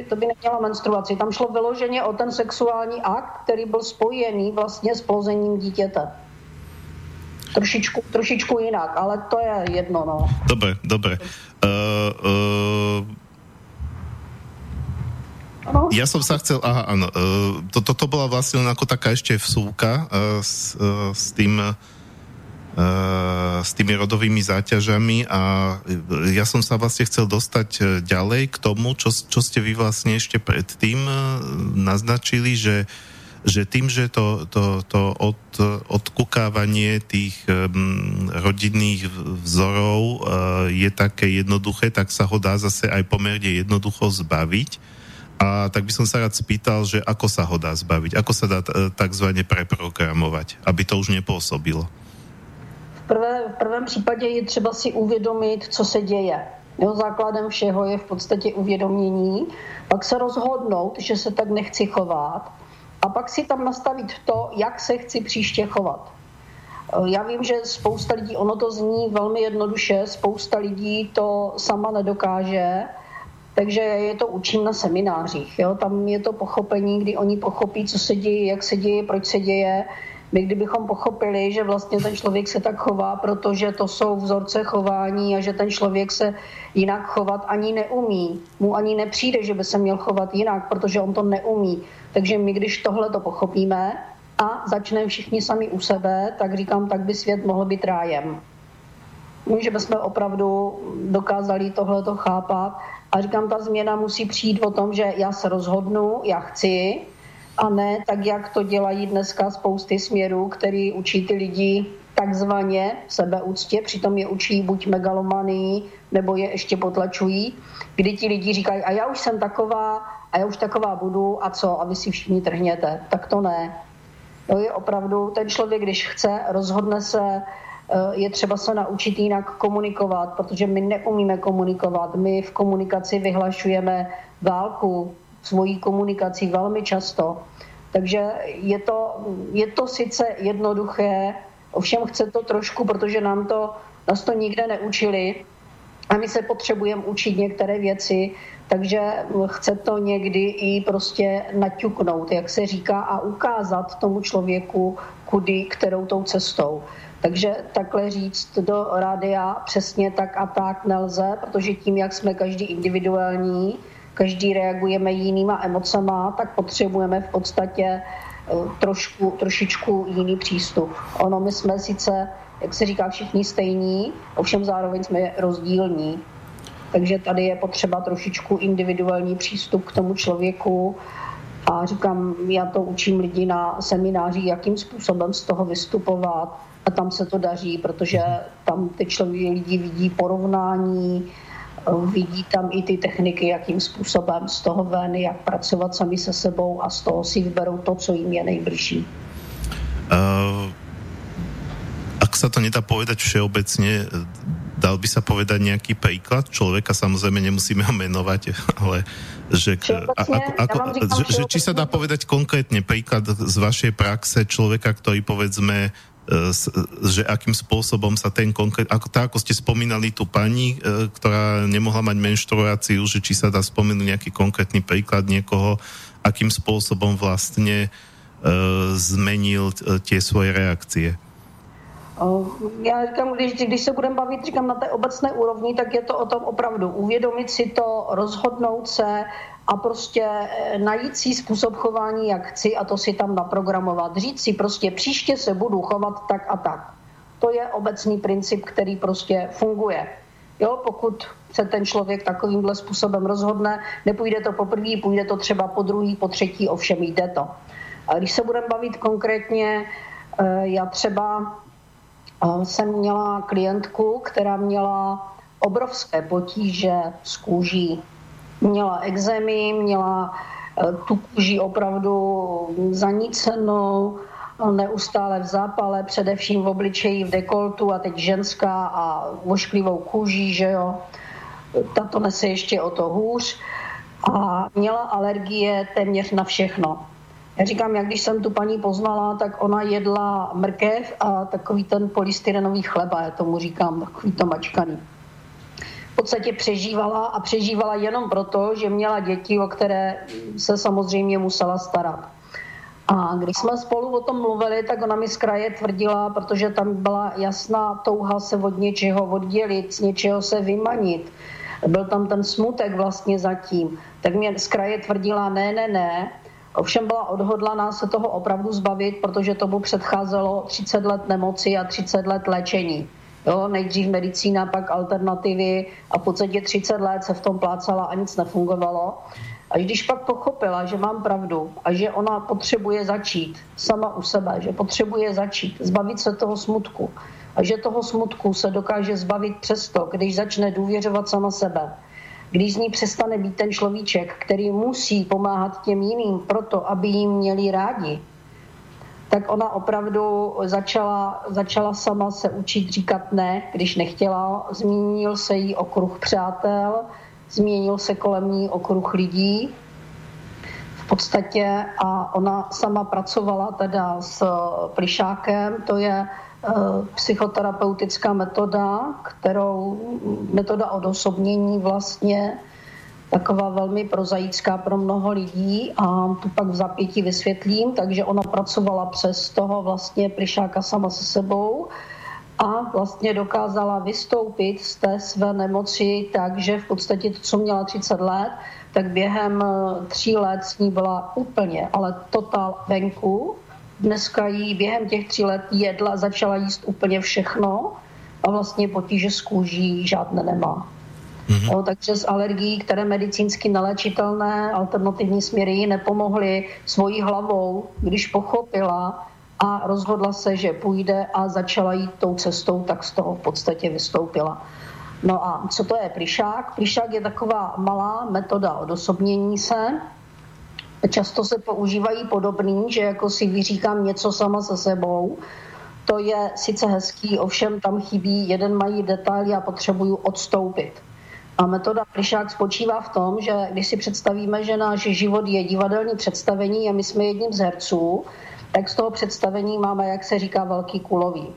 to by neměla menstruaci. Tam šlo vyloženě o ten sexuální akt, který byl spojený vlastně s plozením dítěte. Trošičku, trošičku jinak, ale to je jedno, no. Dobre, dobre. Uh, uh, Ano? Ja som sa chcel, aha, áno, uh, to, toto bola vlastne ako taká ešte vsúka uh, s, uh, s tým uh, s tými rodovými záťažami a ja som sa vlastne chcel dostať ďalej k tomu, čo, čo ste vy vlastne ešte predtým naznačili, že, že tým, že to, to, to od, odkukávanie tých um, rodinných vzorov uh, je také jednoduché, tak sa ho dá zase aj pomerne jednoducho zbaviť a tak by som sa rád spýtal, že ako sa ho dá zbaviť, ako sa dá takzvaně preprogramovať, aby to už nepôsobilo. Prvé, v prvém případě je třeba si uvědomit, co se děje. Jo, základem všeho je v podstatě uvědomění, pak se rozhodnout, že se tak nechci chovat a pak si tam nastavit to, jak se chci příště chovat. Já vím, že spousta lidí, ono to zní velmi jednoduše, spousta lidí to sama nedokáže, takže je to učím na seminářích. Jo? Tam je to pochopení, kdy oni pochopí, co se děje, jak se děje, proč se děje. My kdybychom pochopili, že vlastně ten člověk se tak chová, protože to jsou vzorce chování a že ten člověk se jinak chovat ani neumí. Mu ani nepřijde, že by se měl chovat jinak, protože on to neumí. Takže my, když tohle to pochopíme a začneme všichni sami u sebe, tak říkám, tak by svět mohl být rájem. Že bychom opravdu dokázali tohle to chápat a říkám, ta změna musí přijít o tom, že já se rozhodnu, já chci, a ne tak, jak to dělají dneska spousty směrů, který učí ty lidi takzvaně sebeúctě, přitom je učí buď megalomanii, nebo je ještě potlačují, kdy ti lidi říkají, a já už jsem taková, a já už taková budu, a co, a vy si všichni trhněte. Tak to ne. To je opravdu, ten člověk, když chce, rozhodne se, Eh, je třeba se naučit jinak komunikovat, protože my neumíme komunikovat. My v komunikaci vyhlašujeme válku svojí komunikací velmi často. Takže je to, je to sice jednoduché, ovšem chce to trošku, protože nám to, nás to nikde neučili a my se potřebujeme učit některé věci, takže chce to někdy i prostě naťuknout, jak se říká, a ukázat tomu člověku, kudy, kterou tou cestou. Takže takhle říct do rádia přesně tak a tak nelze, protože tím, jak jsme každý individuální, každý reagujeme jinýma emocema, tak potřebujeme v podstatě eh, trošku, trošičku jiný přístup. Ono, my jsme sice, jak se říká, všichni stejní, ovšem zároveň jsme rozdílní. Takže tady je potřeba trošičku individuální přístup k tomu člověku, a říkám, já to učím lidi na semináři, jakým způsobem z toho vystupovat, a tam se to daří, protože tam ty člověk lidi vidí porovnání, vidí tam i ty techniky, jakým způsobem z toho ven, jak pracovat sami se sebou a z toho si vyberou to, co jim je nejbližší. Uh, ak sa to nedá povedať všeobecne, dal by sa povedať nejaký príklad človeka, samozrejme nemusíme ho menovať, ale že, ako, ako, že, že či sa dá povedať konkrétne príklad z vašej praxe človeka, ktorý povedzme že akým spôsobom sa ten konkrét, ako, tak ako ste spomínali tú pani, e, ktorá nemohla mať menštruáciu, že či sa dá spomenúť nejaký konkrétny príklad niekoho, akým spôsobom vlastne uh, zmenil tie svoje reakcie. Já říkám, když, když se budeme bavit říkám, na té obecné úrovni, tak je to o tom opravdu uvědomit si to, rozhodnout se a prostě eh, najít si způsob chování, jak chci a to si tam naprogramovat. Říct si prostě příště se budu chovat tak a tak. To je obecný princip, který prostě funguje. Jo, pokud se ten člověk takovýmhle způsobem rozhodne, nepůjde to poprvé, půjde to třeba po druhý, po třetí, ovšem jde to. A když se budeme bavit konkrétně, eh, já třeba eh, jsem měla klientku, která měla obrovské potíže s kůží. Měla exémy, měla eh, tu kůži opravdu zanícenou, neustále v zápale, především v obličeji, v dekoltu a teď ženská a vošklivou kůží, že jo. Tato nese ještě o to hůř a měla alergie téměř na všechno. Já říkám, jak když jsem tu paní poznala, tak ona jedla mrkev a takový ten polystyrenový chleba, já tomu říkám, takový to mačkaný. V podstatě přežívala a přežívala jenom proto, že měla děti, o které se samozřejmě musela starat. A když jsme spolu o tom mluvili, tak ona mi z kraje tvrdila, protože tam byla jasná touha se od něčeho oddělit, z něčeho se vymanit. Byl tam ten smutek vlastně zatím. Tak mě z kraje tvrdila, ne, ne, ne, Ovšem byla odhodlaná se toho opravdu zbavit, protože tomu předcházelo 30 let nemoci a 30 let léčení. Jo, nejdřív medicína, pak alternativy a v podstatě 30 let se v tom plácala a nic nefungovalo. A když pak pochopila, že mám pravdu a že ona potřebuje začít sama u sebe, že potřebuje začít zbavit se toho smutku a že toho smutku se dokáže zbavit přesto, když začne důvěřovat sama sebe, když z ní přestane být ten človíček, který musí pomáhat těm jiným proto, aby jim měli rádi, tak ona opravdu začala, začala sama se učit říkat ne, když nechtěla. Zmínil se jí okruh přátel, změnil se kolem ní okruh lidí v podstatě a ona sama pracovala teda s plišákem, to je eh, psychoterapeutická metoda, kterou metoda odosobnění vlastně taková velmi prozaická pro mnoho lidí a tu pak v zapětí vysvětlím, takže ona pracovala přes toho vlastně plišáka sama se sebou a vlastně dokázala vystoupit z té své nemoci takže v podstatě to, co měla 30 let, tak během eh, tří let s ní byla úplně, ale totál venku. Dneska jí během těch tří let jedla, začala jíst úplně všechno a vlastně potíže s kůží žádné nemá. Mm-hmm. Jo, takže z alergií, které medicínsky nalečitelné, alternativní směry nepomohly svojí hlavou, když pochopila, a rozhodla se, že půjde a začala jít tou cestou, tak z toho v podstatě vystoupila. No a co to je plišák? Plišák je taková malá metoda odosobnění se. Často se používají podobný, že jako si vyříkám něco sama se sebou. To je sice hezký, ovšem tam chybí jeden mají detail, já potřebuju odstoupit. A metoda plišák spočívá v tom, že když si představíme, že náš život je divadelní představení a my jsme jedním z herců, tak z toho představení máme, jak se říká, velký kulový.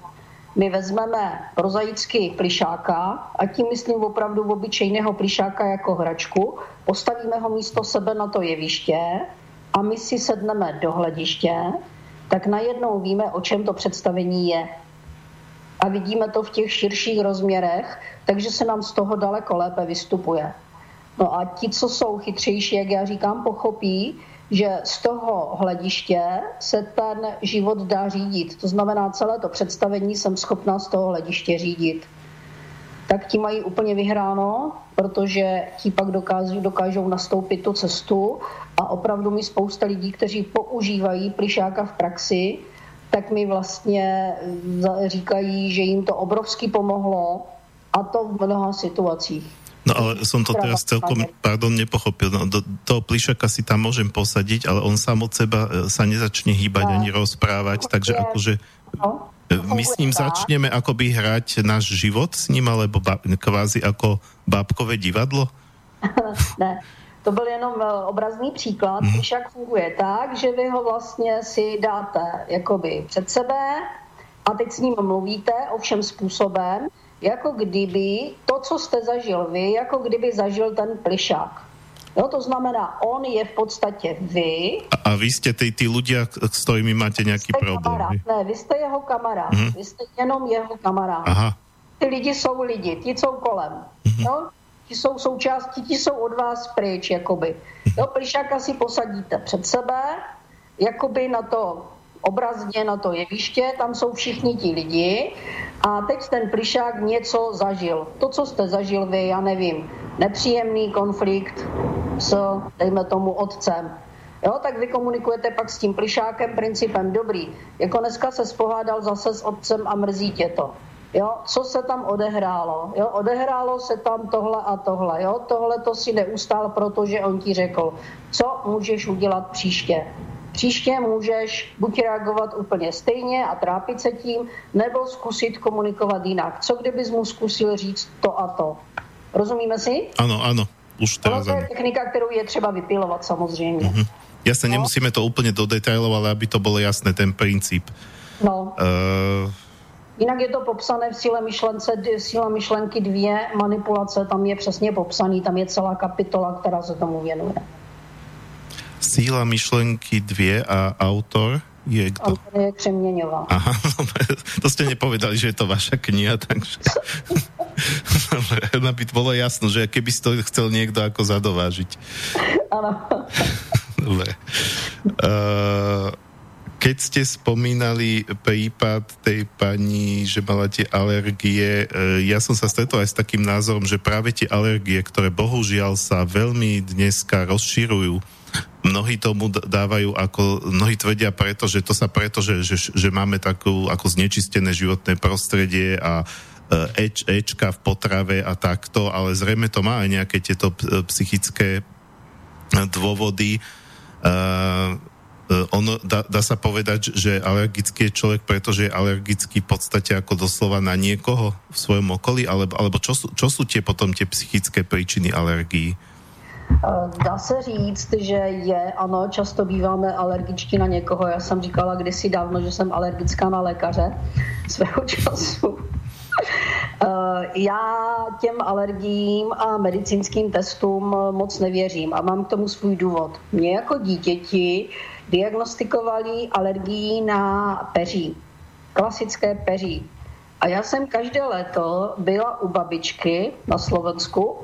My vezmeme prozaicky plišáka a tím myslím opravdu obyčejného plišáka jako hračku, postavíme ho místo sebe na to jeviště a my si sedneme do hlediště, tak najednou víme, o čem to představení je. A vidíme to v těch širších rozměrech, takže se nám z toho daleko lépe vystupuje. No a ti, co jsou chytřejší, jak já říkám, pochopí, že z toho hlediště se ten život dá řídit. To znamená, celé to představení jsem schopná z toho hlediště řídit. Tak ti mají úplně vyhráno, protože ti pak dokážou, dokážou nastoupit tu cestu a opravdu mi spousta lidí, kteří používají plišáka v praxi, tak mi vlastně říkají, že jim to obrovsky pomohlo a to v mnoha situacích. No ale som to teraz celkom, pardon, nepochopil. No, do toho plišaka si tam môžem posadiť, ale on sám od seba e, sa nezačne hýbať no. ani rozprávať, takže akože no. E, my s ním začneme akoby hrať náš život s ním, alebo ba, kvázi ako bábkové divadlo? ne, to byl jenom e, obrazný příklad. Hmm. Plišak funguje tak, že vy ho vlastně si dáte jakoby před sebe a teď s ním mluvíte ovšem způsobem, jako kdyby to, co jste zažil vy, jako kdyby zažil ten plišák. Jo, to znamená, on je v podstatě vy. A, a vy jste ty, ty ľudia, s kterými máte nějaký problém. Kamarád. Ne, vy jste jeho kamarád. Mm-hmm. Vy jste jenom jeho kamarád. Aha. Ty lidi jsou lidi, ti jsou kolem. Mm-hmm. Jo? Ti jsou součástí, ti jsou od vás pryč, jakoby. Jo, plišáka si posadíte před sebe, jakoby na to obrazně na to jeviště, tam jsou všichni ti lidi a teď ten plišák něco zažil. To, co jste zažil vy, já nevím, nepříjemný konflikt s, dejme tomu, otcem. Jo, tak vy komunikujete pak s tím plišákem principem dobrý. Jako dneska se spohádal zase s otcem a mrzí tě to. Jo, co se tam odehrálo? Jo, odehrálo se tam tohle a tohle. Jo, tohle to si neustál, protože on ti řekl, co můžeš udělat příště. Příště můžeš buď reagovat úplně stejně a trápit se tím, nebo zkusit komunikovat jinak. Co kdybys mu zkusil říct to a to? Rozumíme si? Ano, ano. Už teraz to je technika, kterou je třeba vypilovat samozřejmě. Uh-huh. Jasne, no. nemusíme to úplně do detailov, ale aby to bylo jasné, ten princip. No. Uh... Jinak je to popsané v síle, myšlence, síle myšlenky dvě, manipulace, tam je přesně popsaný, tam je celá kapitola, která se tomu věnuje. Síla myšlenky dvě a autor je kdo? Autor je Křeměňová. Aha, to jste nepovedali, že je to vaša kniha, takže... Dobre, by bolo jasno, že keby si to chcel niekto ako zadovážiť. Áno. Dobre. Uh, keď ste spomínali prípad tej pani, že mala tie alergie, uh, ja som sa stretol aj s takým názorom, že práve tie alergie, ktoré bohužiaľ sa veľmi dneska rozširujú, mnohí tomu dávajú ako, mnohí tvrdia preto, že to sa preto, že, že, že máme takú ako znečistené životné prostredie a e, Č, Ečka v potrave a takto, ale zrejme to má aj nejaké tieto psychické dôvody. Uh, ono, dá, dá sa povedať, že alergický je človek, pretože je alergický v podstate ako doslova na niekoho v svojom okolí, alebo, alebo čo, sú, čo sú tie potom tie psychické príčiny alergií? Eh, dá se říct, že je, ano, často býváme alergičtí na někoho. Já jsem říkala kdysi dávno, že jsem alergická na lékaře svého času. Eh, já těm alergiím a medicínským testům moc nevěřím a mám k tomu svůj důvod. Mě jako dítěti diagnostikovali alergii na peří, klasické peří. A já jsem každé léto byla u babičky na Slovensku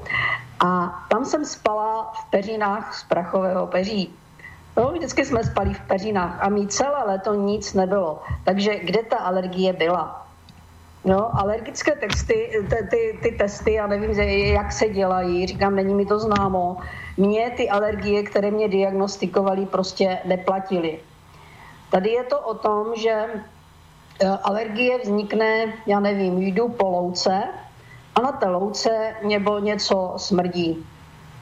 a tam jsem spala v peřinách z prachového peří. No, vždycky jsme spali v peřinách a mít celé léto nic nebylo. Takže kde ta alergie byla? No, alergické texty, ty, ty, ty testy, já nevím, jak se dělají, říkám, není mi to známo. Mně ty alergie, které mě diagnostikovali, prostě neplatily. Tady je to o tom, že eh, alergie vznikne, já nevím, jdu po louce a na té louce nebo něco smrdí.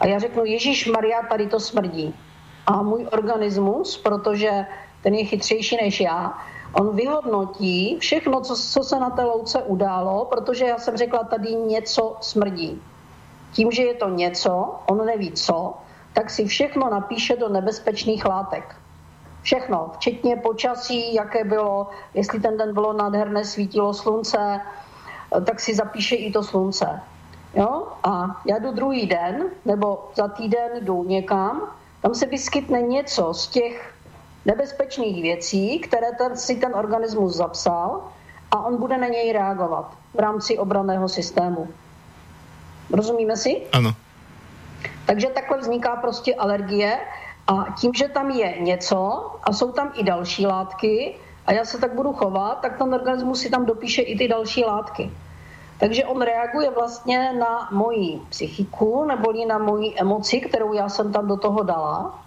A já řeknu, Ježíš Maria, tady to smrdí. A můj organismus, protože ten je chytřejší než já, on vyhodnotí všechno, co, co se na té louce událo, protože já jsem řekla, tady něco smrdí. Tím, že je to něco, on neví co, tak si všechno napíše do nebezpečných látek. Všechno, včetně počasí, jaké bylo, jestli ten den bylo nádherné, svítilo slunce, tak si zapíše i to slunce. Jo? A já jdu druhý den, nebo za týden jdu někam, tam se vyskytne něco z těch nebezpečných věcí, které ten, si ten organismus zapsal a on bude na něj reagovat v rámci obraného systému. Rozumíme si? Ano. Takže takhle vzniká prostě alergie a tím, že tam je něco a jsou tam i další látky a já se tak budu chovat, tak ten organismus si tam dopíše i ty další látky. Takže on reaguje vlastně na moji psychiku, neboli na moji emoci, kterou já jsem tam do toho dala,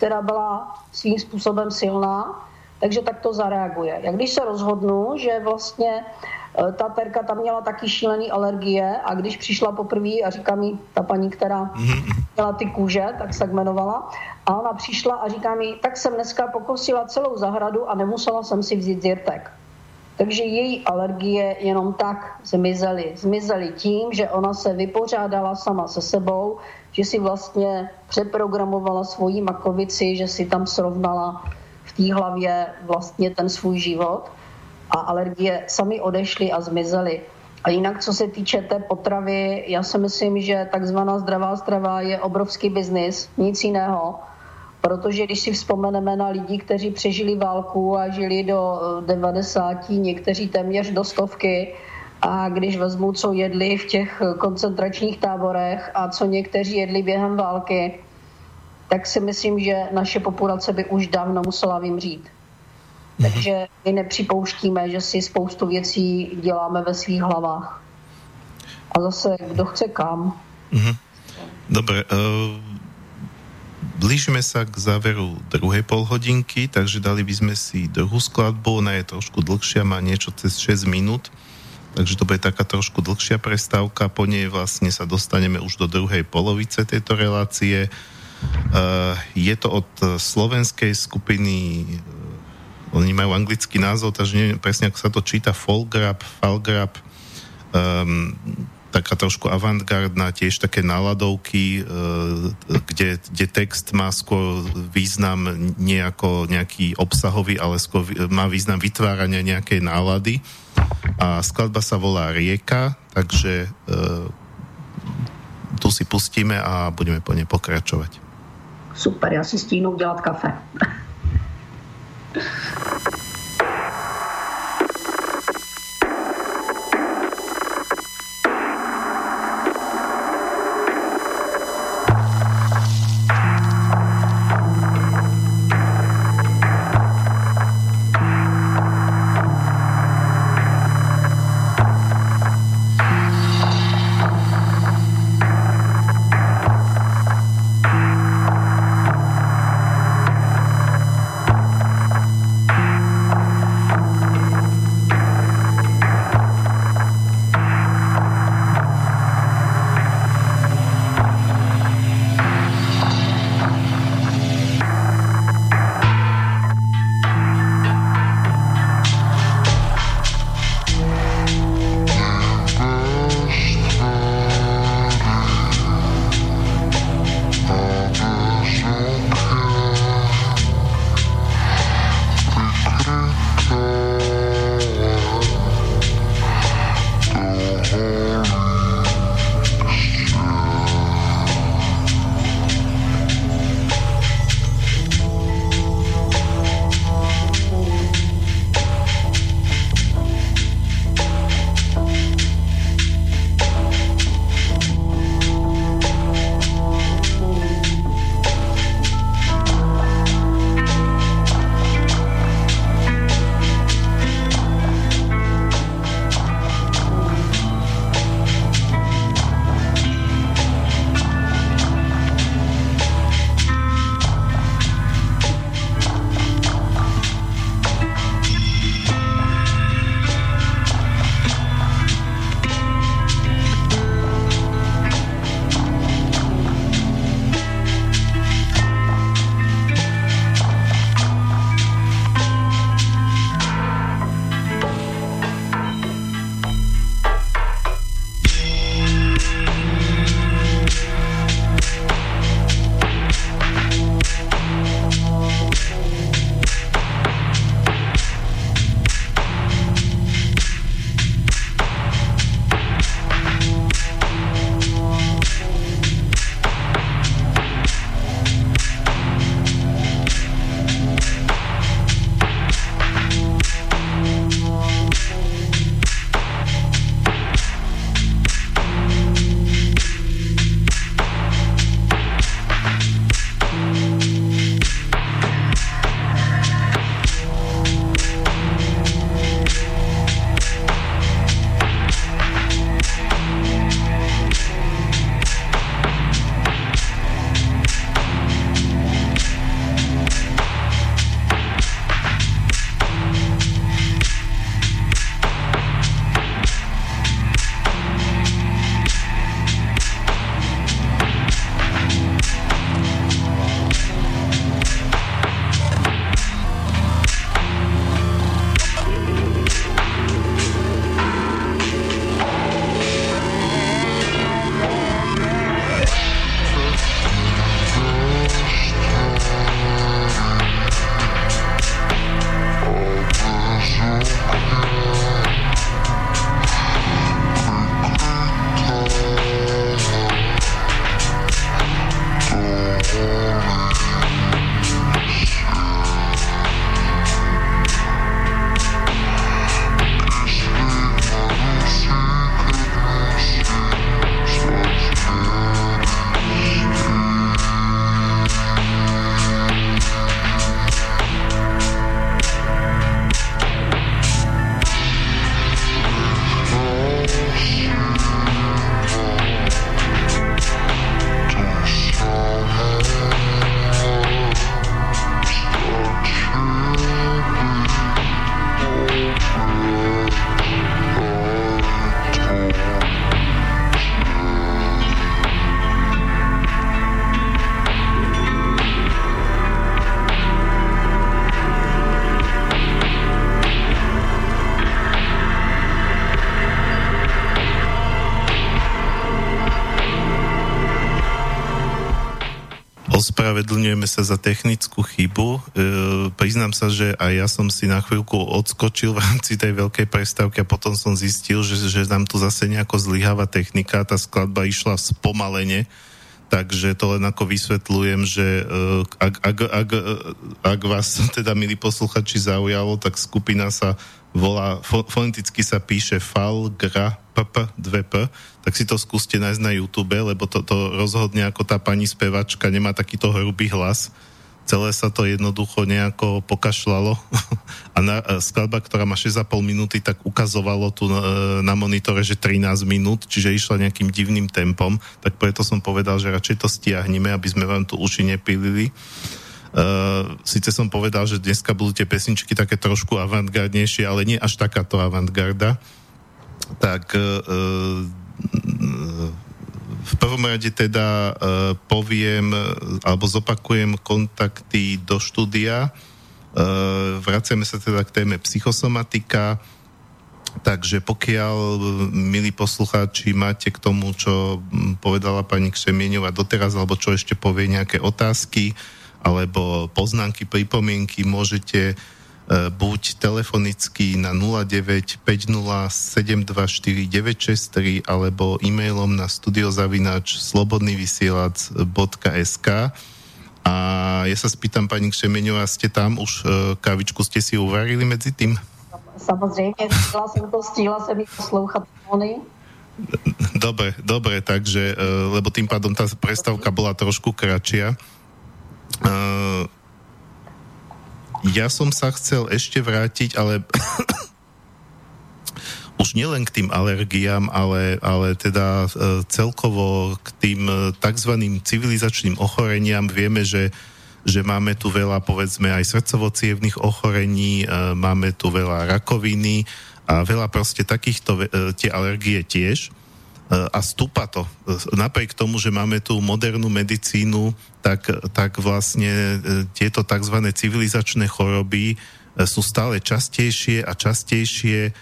která byla svým způsobem silná, takže tak to zareaguje. Jak když se rozhodnu, že vlastně e, ta terka tam měla taky šílený alergie a když přišla poprvé a říká mi ta paní, která měla ty kůže, tak se jmenovala, a ona přišla a říká mi, tak jsem dneska pokosila celou zahradu a nemusela jsem si vzít zirtek. Takže její alergie jenom tak zmizely. Zmizely tím, že ona se vypořádala sama se sebou, že si vlastně přeprogramovala svoji makovici, že si tam srovnala v té hlavě vlastně ten svůj život a alergie sami odešly a zmizely. A jinak, co se týče té potravy, já si myslím, že takzvaná zdravá strava je obrovský biznis, nic jiného. Protože když si vzpomeneme na lidi, kteří přežili válku a žili do 90, někteří téměř do stovky, a když vezmu, co jedli v těch koncentračních táborech a co někteří jedli během války, tak si myslím, že naše populace by už dávno musela vymřít. Mm-hmm. Takže my nepřipouštíme, že si spoustu věcí děláme ve svých hlavách. A zase, kdo chce kam. Mm-hmm. Dobre, uh, blížime sa k záveru druhej polhodinky, takže dali by sme si druhú skladbu, ona je trošku dlhšia, má niečo cez 6 minút, takže to bude taká trošku dlhšia prestávka, po nej vlastne sa dostaneme už do druhej polovice tejto relácie. Uh, je to od slovenskej skupiny oni majú anglický názov, takže neviem presne, ako sa to číta, Folgrab, Falgrab, um, taká trošku avantgardná, tiež také náladovky, uh, kde, kde text má skôr význam nejako nejaký obsahový, ale skôr má význam vytvárania nejakej nálady. A skladba sa volá Rieka, takže uh, tu si pustíme a budeme po nej pokračovať. Super, já si stínu udělat kafe. Ospravedlňujeme sa za technickú chybu. E, priznám sa, že aj ja som si na chvíľku odskočil v rámci tej veľkej prestávky a potom som zistil, že, že nám tu zase nejako zlyháva technika. Tá skladba išla spomalene, takže to len ako vysvetľujem, že e, ak, ak, ak, ak vás teda, milí posluchači, zaujalo, tak skupina sa volá, foneticky sa píše Falgra PP 2P, tak si to skúste nájsť na YouTube, lebo to, to rozhodne ako tá pani spevačka nemá takýto hrubý hlas. Celé sa to jednoducho nejako pokašľalo a na, skladba, ktorá má 6,5 minúty, tak ukazovalo tu na, na monitore, že 13 minút, čiže išla nejakým divným tempom, tak preto som povedal, že radšej to stiahneme, aby sme vám tu uši nepilili. Uh, Sice som povedal, že dneska budú tie pesničky také trošku avantgardnejšie, ale nie až takáto avantgarda. Tak uh, v prvom rade teda uh, poviem alebo zopakujem kontakty do štúdia. Uh, vraciame sa teda k téme psychosomatika. Takže pokiaľ, milí poslucháči, máte k tomu, čo povedala pani Kšemieňová doteraz, alebo čo ešte povie nejaké otázky, uh, alebo poznámky, pripomienky môžete uh, buď telefonicky na 0950724963 alebo e-mailom na studiozavinač slobodnyvysielac.sk a ja sa spýtam pani Kšemeňová, ste tam už uh, kávičku ste si uvarili medzi tým? Samozřejmě, stihla jsem to, stihla jsem ich poslouchat Dobre, dobre, takže, uh, lebo tým pádom tá prestavka bola trošku kratšia. Uh, ja som sa chcel ešte vrátiť, ale už nielen k tým alergiám, ale, ale teda uh, celkovo k tým uh, tzv. civilizačným ochoreniam. Vieme, že, že máme tu veľa, povedzme, aj srdcovo ochorení, uh, máme tu veľa rakoviny a veľa proste takýchto, uh, tie alergie tiež a stúpa to. Napriek tomu, že máme tú modernú medicínu, tak, tak vlastne e, tieto tzv. civilizačné choroby e, sú stále častejšie a častejšie e,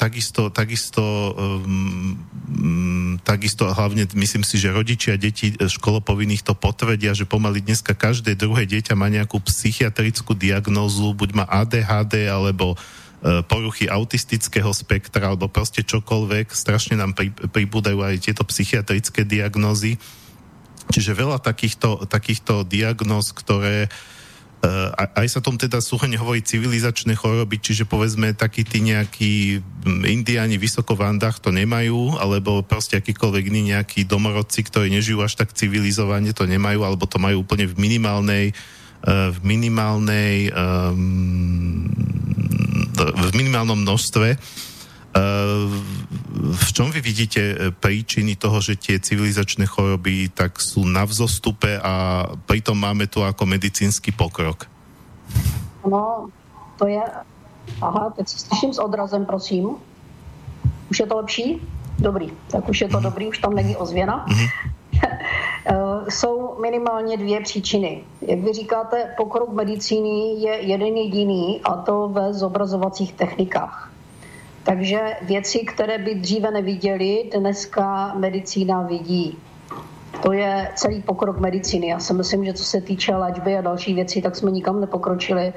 takisto, takisto, takisto hlavne myslím si, že rodičia detí školopovinných to potvrdia, že pomaly dneska každé druhé dieťa má nejakú psychiatrickú diagnózu, buď má ADHD alebo E, poruchy autistického spektra alebo proste čokoľvek. Strašne nám pri, pribúdajú aj tieto psychiatrické diagnózy. Čiže veľa takýchto, takýchto diagnóz, ktoré Uh, aj sa tom teda súhrne hovorí civilizačné choroby, čiže povedzme takí tí nejakí indiáni vysoko v Andách to nemajú, alebo proste akýkoľvek iní nejakí domorodci, ktorí nežijú až tak civilizovane, to nemajú, alebo to majú úplne v minimálnej uh, v minimálnej um, v minimálnom množstve. E, v čom vy vidíte e, príčiny toho, že tie civilizačné choroby tak sú na vzostupe a pritom máme tu ako medicínsky pokrok? No, to je... Aha, teď se slyším s odrazem, prosím. Už je to lepší? Dobrý, tak už je to mm. dobrý, už tam není ozvěna. Mm. Jsou minimálně dvě příčiny. Jak vy říkáte, pokrok medicíny je jeden jediný a to ve zobrazovacích technikách. Takže věci, které by dříve neviděli, dneska medicína vidí. To je celý pokrok medicíny. Já si myslím, že co se týče léčby a další věcí, tak jsme nikam nepokročili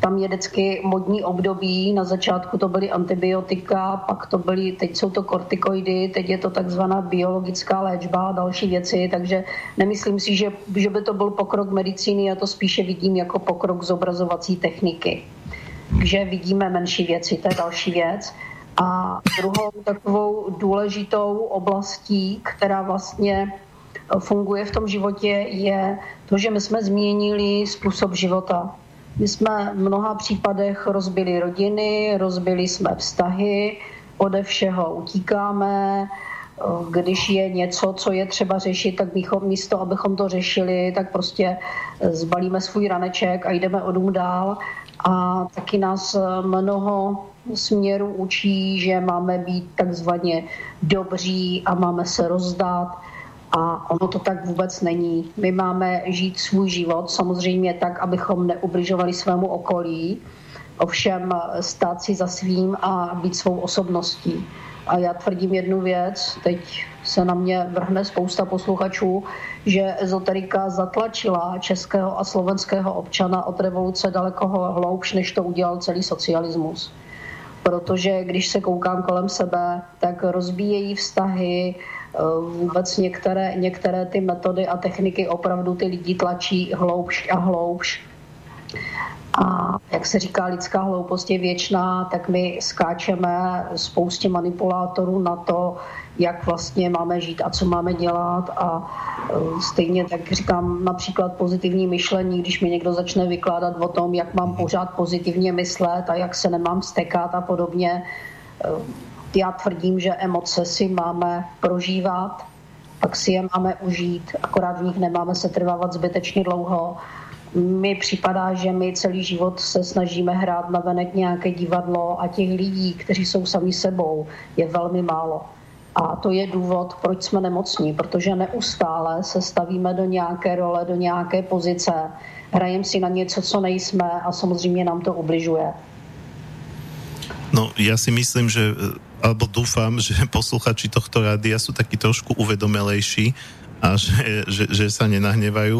tam je vždycky modní období, na začátku to byly antibiotika, pak to byly, teď jsou to kortikoidy, teď je to takzvaná biologická léčba a další věci, takže nemyslím si, že, že by to byl pokrok medicíny, já to spíše vidím jako pokrok zobrazovací techniky. Takže vidíme menší věci, to je další věc. A druhou takovou důležitou oblastí, která vlastně funguje v tom životě, je to, že my jsme změnili způsob života. My jsme v mnoha případech rozbili rodiny, rozbili jsme vztahy, ode všeho utíkáme, když je něco, co je třeba řešit, tak bychom, místo, abychom to řešili, tak prostě zbalíme svůj raneček a jdeme o dům dál. A taky nás mnoho směrů učí, že máme být takzvaně dobří a máme se rozdát a ono to tak vůbec není. My máme žít svůj život samozřejmě tak, abychom neubližovali svému okolí, ovšem stát si za svým a být svou osobností. A já tvrdím jednu věc, teď se na mě vrhne spousta posluchačů, že ezoterika zatlačila českého a slovenského občana od revoluce daleko hloubš, než to udělal celý socialismus. Protože když se koukám kolem sebe, tak rozbíjejí vztahy, vůbec některé, některé ty metody a techniky opravdu ty lidi tlačí hloubš a hloubš a jak se říká, lidská hloupost je věčná, tak my skáčeme spoustě manipulátorů na to, jak vlastně máme žít a co máme dělat a e, stejně tak říkám například pozitivní myšlení, když mi někdo začne vykládat o tom, jak mám pořád pozitivně myslet a jak se nemám stekat a podobně. Já tvrdím, že emoce si máme prožívat, pak si je máme užít, akorát v nich nemáme se trvávat zbytečně dlouho mi připadá, že my celý život se snažíme hrát na venek nějaké divadlo a těch lidí, kteří jsou sami sebou, je velmi málo. A to je důvod, proč jsme nemocní, protože neustále se stavíme do nějaké role, do nějaké pozice, hrajeme si na něco, co nejsme a samozřejmě nám to ubližuje. No, ja si myslím, že, alebo dúfam, že posluchači tohto rádia sú takí trošku uvedomelejší a že, že, že sa nenahnevajú.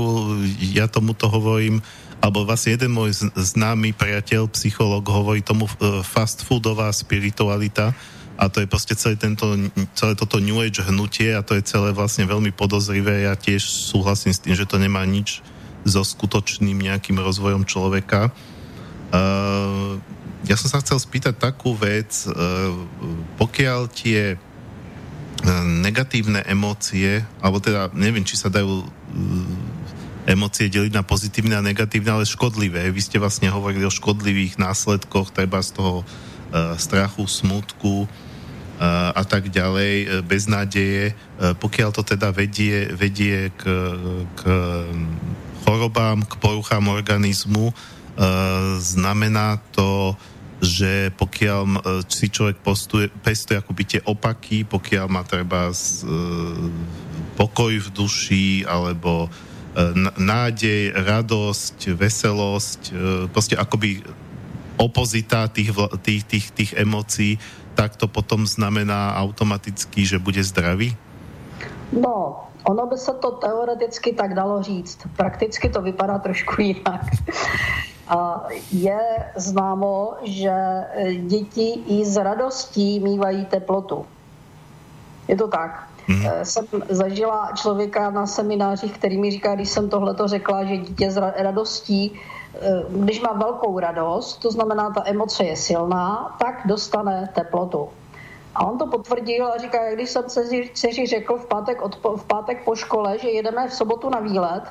Ja tomuto hovorím, alebo vlastne jeden môj známy priateľ, psycholog, hovorí tomu e, fast foodová spiritualita a to je proste celé, tento, celé toto New Age hnutie a to je celé vlastne veľmi podozrivé. Ja tiež súhlasím s tým, že to nemá nič so skutočným nejakým rozvojom človeka. Uh, ja som sa chcel spýtať takú vec, uh, pokiaľ tie negatívne emócie, alebo teda neviem, či sa dajú uh, emócie deliť na pozitívne a negatívne, ale škodlivé. Vy ste vlastne hovorili o škodlivých následkoch, treba z toho strachu, smutku a tak ďalej, beznádeje. Pokiaľ to teda vedie, vedie k, k chorobám, k poruchám organizmu, znamená to že pokiaľ e, si človek postuje, pestuje akoby tie opaky, pokiaľ má treba z, e, pokoj v duši, alebo e, nádej, radosť, veselosť, proste akoby opozita tých, tých, tých, tých emócií, tak to potom znamená automaticky, že bude zdravý? No, ono by se to teoreticky tak dalo říct. Prakticky to vypadá trošku jinak. A je známo, že e, děti i z radostí mývají teplotu. Je to tak. Hmm. Jsem zažila člověka na seminářích, který mi říká, když jsem tohleto řekla, že dítě z radostí, e, když má velkou radost, to znamená, ta emoce je silná, tak dostane teplotu. A on to potvrdil a říká, když jsem dceři řekl v pátek, od, v pátek po škole, že jedeme v sobotu na výlet,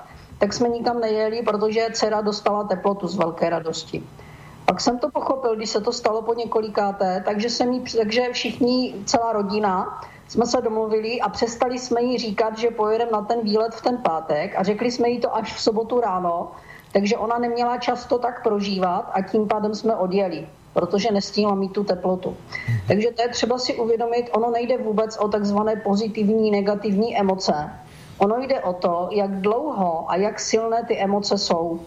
tak jsme nikam nejeli, protože dcera dostala teplotu z velké radosti. Pak jsem to pochopil, když se to stalo po několikáté, takže, jsem jí, takže všichni, celá rodina, jsme se domluvili a přestali jsme jí říkat, že pojedeme na ten výlet v ten pátek a řekli jsme jí to až v sobotu ráno, takže ona neměla často tak prožívat a tím pádem jsme odjeli, protože nestihla mít tu teplotu. Takže to je třeba si uvědomit, ono nejde vůbec o takzvané pozitivní, negativní emoce, Ono jde o to, jak dlouho a jak silné ty emoce jsou.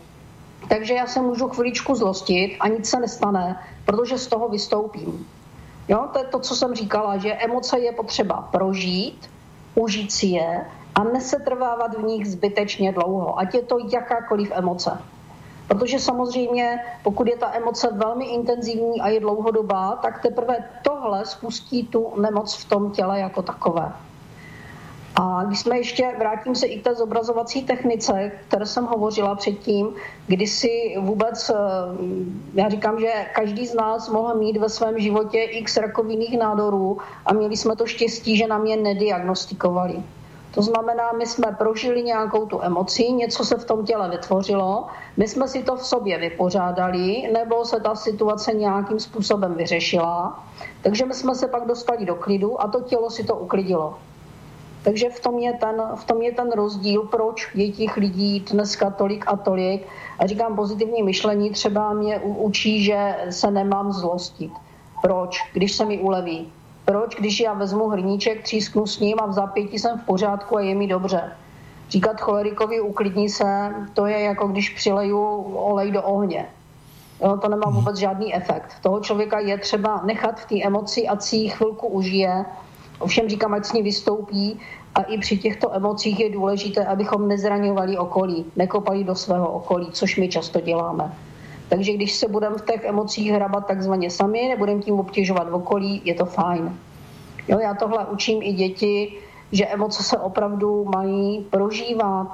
Takže já se můžu chviličku zlostit a nic se nestane, protože z toho vystoupím. Jo, to je to, co jsem říkala, že emoce je potřeba prožít, užít si je a nesetrvávat v nich zbytečně dlouho, ať je to jakákoliv emoce. Protože samozřejmě, pokud je ta emoce velmi intenzivní a je dlouhodobá, tak teprve tohle spustí tu nemoc v tom těle jako takové. A když jsme ještě, vrátím se i k té zobrazovací technice, které jsem hovořila předtím, kdy si vůbec, eh, já říkám, že každý z nás mohl mít ve svém životě x rakovinných nádorů a měli jsme to štěstí, že nám je nediagnostikovali. To znamená, my jsme prožili nějakou tu emoci, něco se v tom těle vytvořilo, my jsme si to v sobě vypořádali, nebo se ta situace nějakým způsobem vyřešila, takže my jsme se pak dostali do klidu a to tělo si to uklidilo. Takže v tom, je ten, v tom je ten rozdíl, proč je těch lidí dneska tolik a tolik. A říkám, pozitivní myšlení třeba mě učí, že se nemám zlostit. Proč? Když se mi uleví. Proč? Když já vezmu hrníček, třísknu s ním a v zápěti jsem v pořádku a je mi dobře. Říkat cholerikovi uklidni se, to je jako když přileju olej do ohně. Jo, to nemá vůbec žádný efekt. Toho člověka je třeba nechat v té emoci a si ji chvilku užije Ovšem říkám, ať s ní vystoupí a i při těchto emocích je důležité, abychom nezraňovali okolí, nekopali do svého okolí, což my často děláme. Takže když se budeme v těch emocích hrabat takzvaně sami, nebudeme tím obtěžovat v okolí, je to fajn. Jo, já tohle učím i děti, že emoce se opravdu mají prožívat.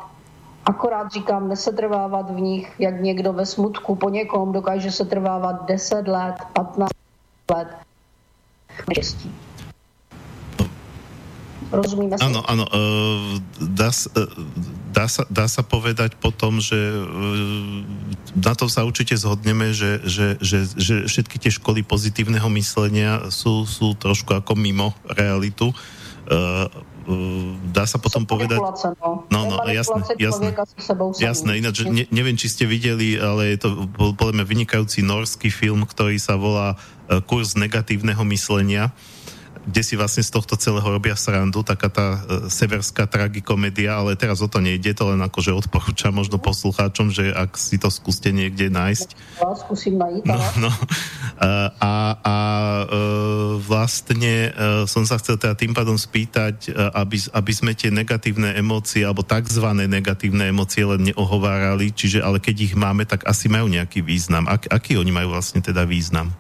Akorát říkám, nesetrvávat v nich, jak někdo ve smutku po někom dokáže se trvávat 10 let, 15 let. Rozumíme si? Áno, áno. Uh, dá, uh, dá, sa, dá sa povedať potom, že uh, na tom sa určite zhodneme, že, že, že, že všetky tie školy pozitívneho myslenia sú, sú trošku ako mimo realitu. Uh, dá sa potom povedať... No, no, no jasné, jasné. Jasné, ináč ne, neviem, či ste videli, ale je to podľa mňa vynikajúci norský film, ktorý sa volá Kurs negatívneho myslenia kde si vlastne z tohto celého robia srandu, taká tá e, severská tragikomédia, ale teraz o to nejde, to len akože odporúčam možno poslucháčom, že ak si to skúste niekde nájsť. Nájsť. No, no. A, a e, vlastne e, som sa chcel teda tým pádom spýtať, e, aby, aby sme tie negatívne emócie, alebo takzvané negatívne emócie len neohovárali, čiže ale keď ich máme, tak asi majú nejaký význam. Ak, aký oni majú vlastne teda význam?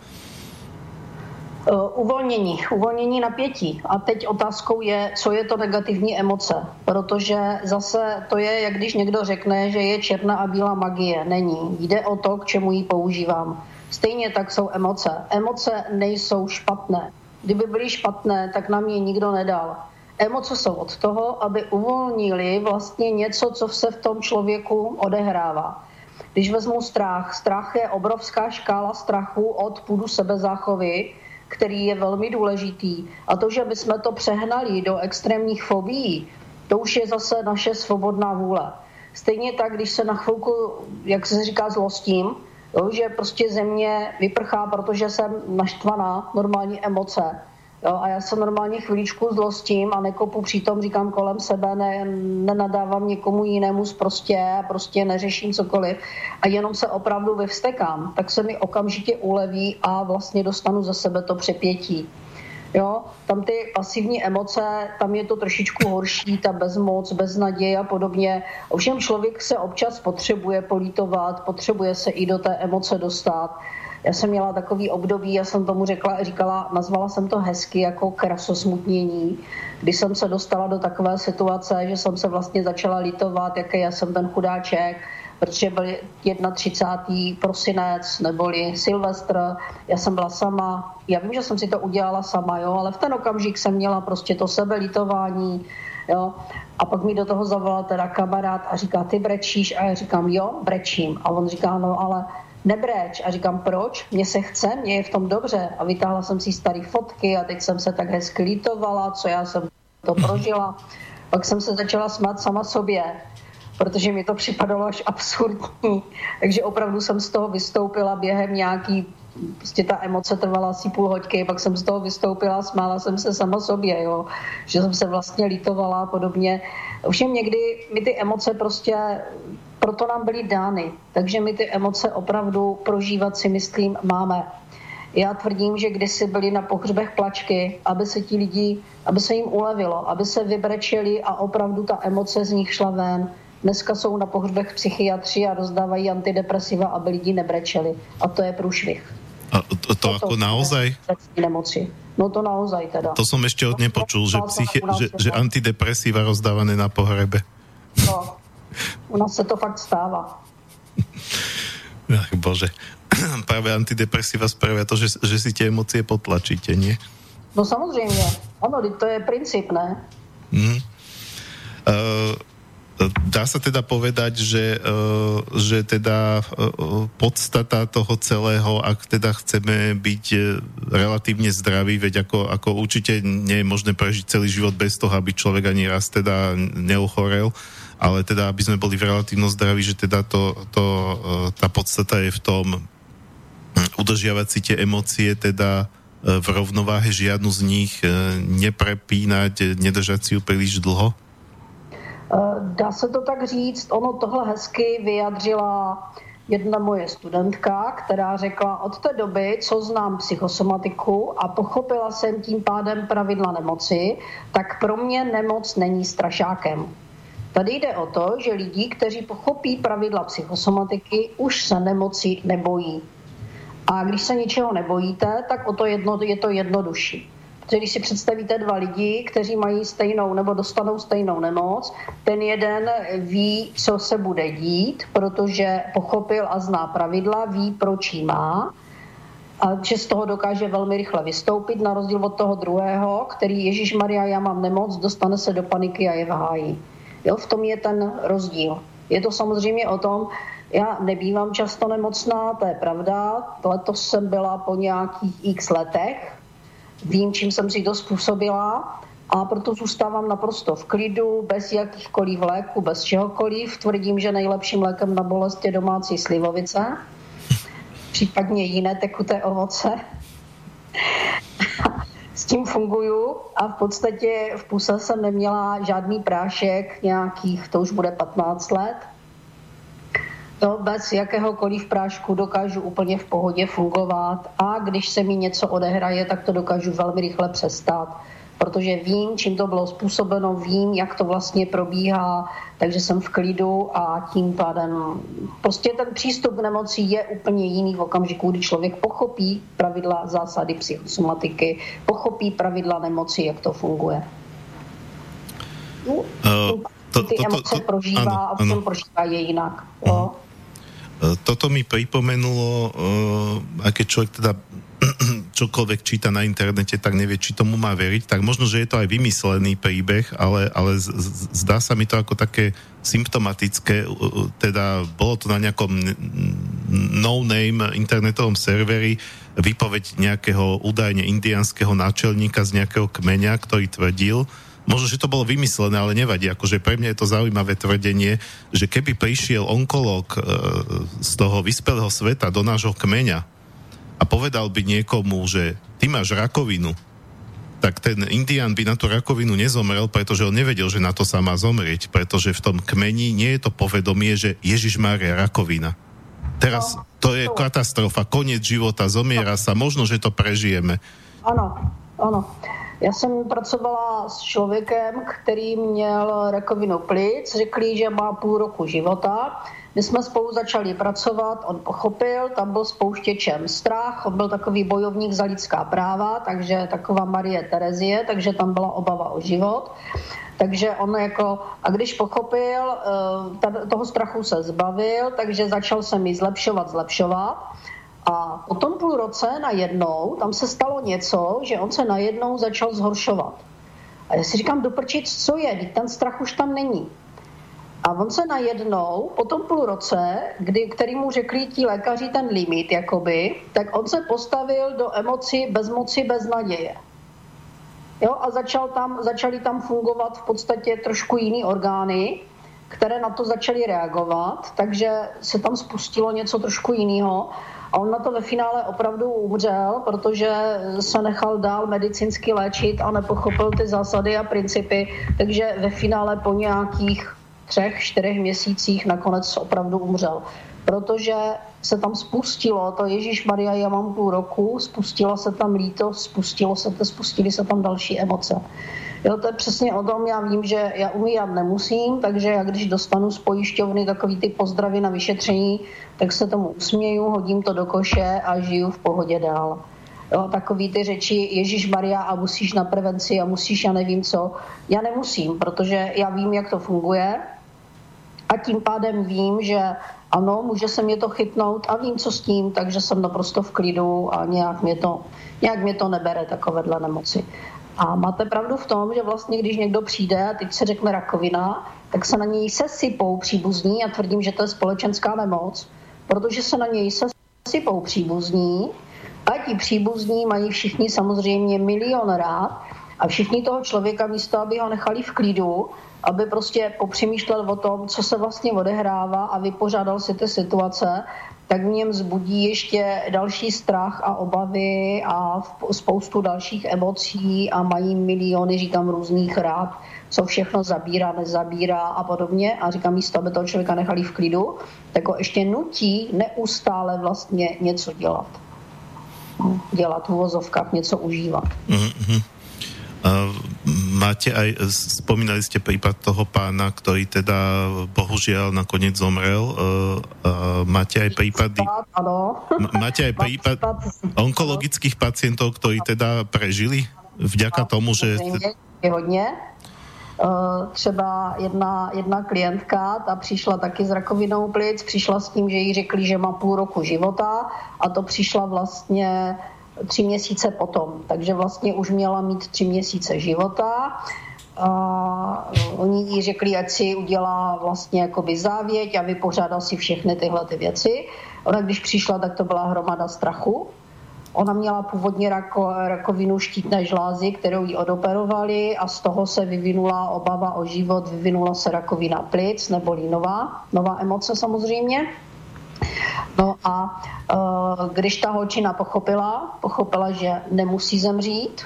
Uh, uvolnění, uvolnění napětí. A teď otázkou je, co je to negativní emoce. Protože zase to je, jak když někdo řekne, že je černá a bílá magie. Není. Jde o to, k čemu ji používám. Stejně tak jsou emoce. Emoce nejsou špatné. Kdyby byly špatné, tak nám je nikdo nedal. Emoce jsou od toho, aby uvolnili vlastně něco, co se v tom člověku odehrává. Když vezmu strach, strach je obrovská škála strachu od půdu sebezáchovy, který je velmi důležitý. A to, že bychom to přehnali do extrémních fobií, to už je zase naše svobodná vůle. Stejně tak, když se na chvilku, jak se říká, zlostím, jo, že prostě země vyprchá, protože jsem naštvaná, normální emoce, Jo, a já se normálně chvíličku zlostím a nekopu přitom, říkám kolem sebe, ne, nenadávám někomu jinému prostě, prostě neřeším cokoliv a jenom se opravdu vyvstekám, tak se mi okamžitě uleví a vlastně dostanu za sebe to přepětí. Jo, tam ty pasivní emoce, tam je to trošičku horší, ta bezmoc, beznaděj a podobně. Ovšem člověk se občas potřebuje polítovat, potřebuje se i do té emoce dostat já jsem měla takový období, já jsem tomu řekla, říkala, nazvala jsem to hezky jako krasosmutnění, kdy jsem se dostala do takové situace, že jsem se vlastně začala litovat, jaký já jsem ten chudáček, protože byl 31. prosinec neboli Silvestr, já jsem byla sama, já vím, že jsem si to udělala sama, jo, ale v ten okamžik jsem měla prostě to sebelitování, jo, a pak mi do toho zavolal teda kamarád a říká, ty brečíš? A já říkám, jo, brečím. A on říká, no ale nebreč. A říkám, proč? Mně se chce, mě je v tom dobře. A vytáhla jsem si staré fotky a teď jsem se tak hezky lítovala, co já jsem to prožila. Pak jsem se začala smát sama sobě, protože mi to připadalo až absurdní. Takže opravdu jsem z toho vystoupila během nějaký prostě ta emoce trvala asi půl hoďky, pak jsem z toho vystoupila, smála jsem se sama sobě, jo, že jsem se vlastně lítovala a podobně. Ovšem někdy mi ty emoce prostě proto nám byly dány. Takže my ty emoce opravdu prožívat si myslím máme. Já tvrdím, že kdysi byli na pohřbech plačky, aby se ti lidi, aby se jim ulevilo, aby se vybrečeli a opravdu ta emoce z nich šla ven. Dneska jsou na pohřbech psychiatři a rozdávají antidepresiva, aby lidi nebrečeli. A to je průšvih. A to, to ako naozaj? Nemoci. No to naozaj teda. To som ešte od nepočul, že, psychi- že, že antidepresíva rozdávané na pohrebe. No, u nás se to fakt stává. Ach, bože. Práve antidepresíva spravia to, že, že si tie emócie potlačíte, nie? No samozřejmě. Ano, to je princíp, ne? Mm. Uh, dá sa teda povedať, že, uh, že teda uh, podstata toho celého, ak teda chceme byť relatívne zdraví, veď ako, ako určite nie je možné prežiť celý život bez toho, aby človek ani raz teda neuchorel, ale teda, aby sme boli v relatívnom zdraví, že teda to, to, e, tá podstata je v tom hm, udržiavať si tie emócie teda e, v rovnováhe žiadnu z nich e, neprepínať, nedržať si ju príliš dlho? Dá se to tak říct, ono tohle hezky vyjadřila jedna moje studentka, která řekla od té doby, co znám psychosomatiku a pochopila jsem tím pádem pravidla nemoci, tak pro mě nemoc není strašákem. Tady jde o to, že lidi, kteří pochopí pravidla psychosomatiky, už se nemoci nebojí. A když se ničeho nebojíte, tak o to jedno, je to jednodušší. Protože když si představíte dva lidi, kteří mají stejnou nebo dostanou stejnou nemoc, ten jeden ví, co se bude dít, protože pochopil a zná pravidla, ví, proč jí má, a že z toho dokáže velmi rychle vystoupit, na rozdíl od toho druhého, který Ježíš Maria, já mám nemoc, dostane se do paniky a je v háji. Jo, v tom je ten rozdíl. Je to samozřejmě o tom, já nebývám často nemocná, to je pravda. Letos jsem byla po nějakých x letech. Vím, čím jsem si to způsobila a proto zůstávám naprosto v klidu, bez jakýchkoliv léků, bez čehokoliv. Tvrdím, že nejlepším lékem na bolest je domácí slivovice, případně jiné tekuté ovoce. S tím funguju a v podstatě v puse jsem neměla žádný prášek, nějakých, to už bude 15 let. To bez jakéhokoliv prášku dokážu úplně v pohodě fungovat a když se mi něco odehraje, tak to dokážu velmi rychle přestat, protože vím, čím to bylo způsobeno, vím, jak to vlastně probíhá, takže jsem v klidu a tím pádem prostě ten přístup k nemoci je úplně jiný v okamžiku, kdy člověk pochopí pravidla zásady psychosomatiky, pochopí pravidla nemoci, jak to funguje. Uh, to, ty to, to, emoce to, prožívá ano, a všem prožívá je jinak. Jo? toto mi pripomenulo, uh, keď človek teda čokoľvek číta na internete, tak nevie, či tomu má veriť, tak možno, že je to aj vymyslený príbeh, ale, ale z, z, zdá sa mi to ako také symptomatické, teda bolo to na nejakom no-name internetovom serveri vypoveď nejakého údajne indianského náčelníka z nejakého kmeňa, ktorý tvrdil, Možno, že to bolo vymyslené, ale nevadí. Akože pre mňa je to zaujímavé tvrdenie, že keby prišiel onkolog e, z toho vyspelého sveta do nášho kmeňa a povedal by niekomu, že ty máš rakovinu, tak ten Indian by na tú rakovinu nezomrel, pretože on nevedel, že na to sa má zomrieť, pretože v tom kmeni nie je to povedomie, že Ježiš Mária rakovina. Teraz no, to je katastrofa, koniec života, zomiera sa, možno, že to prežijeme. Áno, áno. Já jsem pracovala s člověkem, který měl rakovinu plic, řekli, že má půl roku života. My jsme spolu začali pracovat, on pochopil, tam byl spouštěčem strach, on byl takový bojovník za lidská práva, takže taková Marie Terezie, takže tam byla obava o život. Takže on jako, a když pochopil, eh, toho strachu se zbavil, takže začal se mi zlepšovat, zlepšovat. A po tom půl roce najednou tam se stalo něco, že on se najednou začal zhoršovat. A já si říkám, doprčit, co je, ten strach už tam není. A on se najednou, po tom půl roce, kdy, který mu řekli ti lékaři ten limit, jakoby, tak on se postavil do emocí bezmoci, bez naděje. Jo, a začal tam, začali tam fungovat v podstatě trošku jiný orgány, které na to začaly reagovat, takže se tam spustilo něco trošku jiného. A on na to ve finále opravdu umřel, protože se nechal dál medicínsky léčit a nepochopil ty zásady a principy, takže ve finále po nějakých třech, čtyřech měsících nakonec opravdu umřel. Protože se tam spustilo, to Ježíš Maria, já mám půl roku, spustila se tam lítost, spustilo se to, spustily se tam další emoce. Jo, to je přesně o tom, já vím, že já umírat nemusím, takže já když dostanu z pojišťovny takový ty pozdravy na vyšetření, tak se tomu usměju, hodím to do koše a žiju v pohodě dál. Jo, takový ty řeči Ježíš Maria a musíš na prevenci a musíš, já nevím co. Já nemusím, protože já vím, jak to funguje a tím pádem vím, že ano, může se mě to chytnout a vím, co s tím, takže jsem naprosto v klidu a nějak mě to, nějak mě to nebere takovéhle nemoci. A máte pravdu v tom, že vlastně, když někdo přijde a teď se řekne rakovina, tak se na něj sesypou příbuzní a tvrdím, že to je společenská nemoc, protože se na něj sesypou příbuzní a ti příbuzní mají všichni samozřejmě milion rád A všichni toho člověka místo, aby ho nechali v klidu, aby prostě popřemýšlel o tom, co se vlastně odehrává a vypořádal si ty situace, tak v něm zbudí ještě další strach a obavy a spoustu dalších emocí a mají miliony, říkám, různých rád, co všechno zabírá, nezabírá a podobně. A říkám, místo, aby toho člověka nechali v klidu, tak ho ještě nutí neustále vlastně něco dělat. Dělat v uvozovkách, něco užívat. Mm-hmm. Uh, máte aj, spomínali ste prípad toho pána, ktorý teda bohužiaľ nakoniec zomrel. Uh, uh, máte aj prípady... Máte aj prípad onkologických pacientov, ktorí teda prežili vďaka tomu, že... Je hodně. Třeba jedna, jedna klientka, ta přišla taky s rakovinou plic, přišla s tím, že jí řekli, že má půl roku života a to přišla vlastně tři měsíce potom. Takže vlastně už měla mít tři měsíce života. A oni jí řekli, ať si udělá vlastně jakoby závěť a vypořádal si všechny tyhle ty věci. Ona když přišla, tak to byla hromada strachu. Ona měla původně rako, rakovinu štítné žlázy, kterou jí odoperovali a z toho se vyvinula obava o život, vyvinula se rakovina plic, neboli nová, nová emoce samozřejmě. No a uh, když ta holčina pochopila, pochopila, že nemusí zemřít,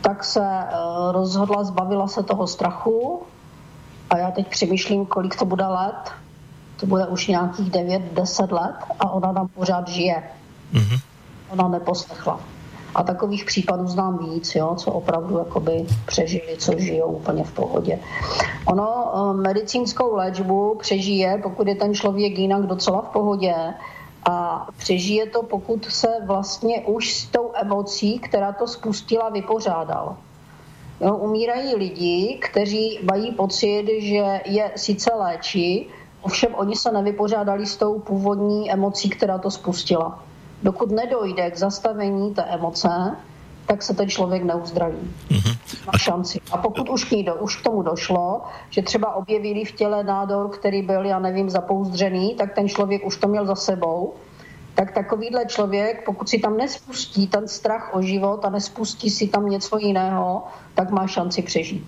tak se uh, rozhodla, zbavila se toho strachu a já teď přemýšlím, kolik to bude let. To bude už nějakých 9-10 let a ona tam pořád žije. Mm-hmm. Ona neposlechla. A takových případů znám víc, jo, co opravdu jakoby přežili, co žijou úplně v pohodě. Ono eh, medicínskou léčbu přežije, pokud je ten člověk jinak docela v pohodě, a přežije to, pokud se vlastně už s tou emocí, která to spustila, vypořádal. Jo, umírají lidi, kteří mají pocit, že je sice léčí, ovšem oni se nevypořádali s tou původní emocí, která to spustila dokud nedojde k zastavení té emoce, tak se ten člověk neuzdraví. Mm-hmm. Má šanci. A pokud už k, ní do, už k tomu došlo, že třeba objevili v těle nádor, který byl, já nevím, zapouzdřený, tak ten člověk už to měl za sebou, tak takovýhle člověk, pokud si tam nespustí ten strach o život a nespustí si tam něco jiného, tak má šanci přežít.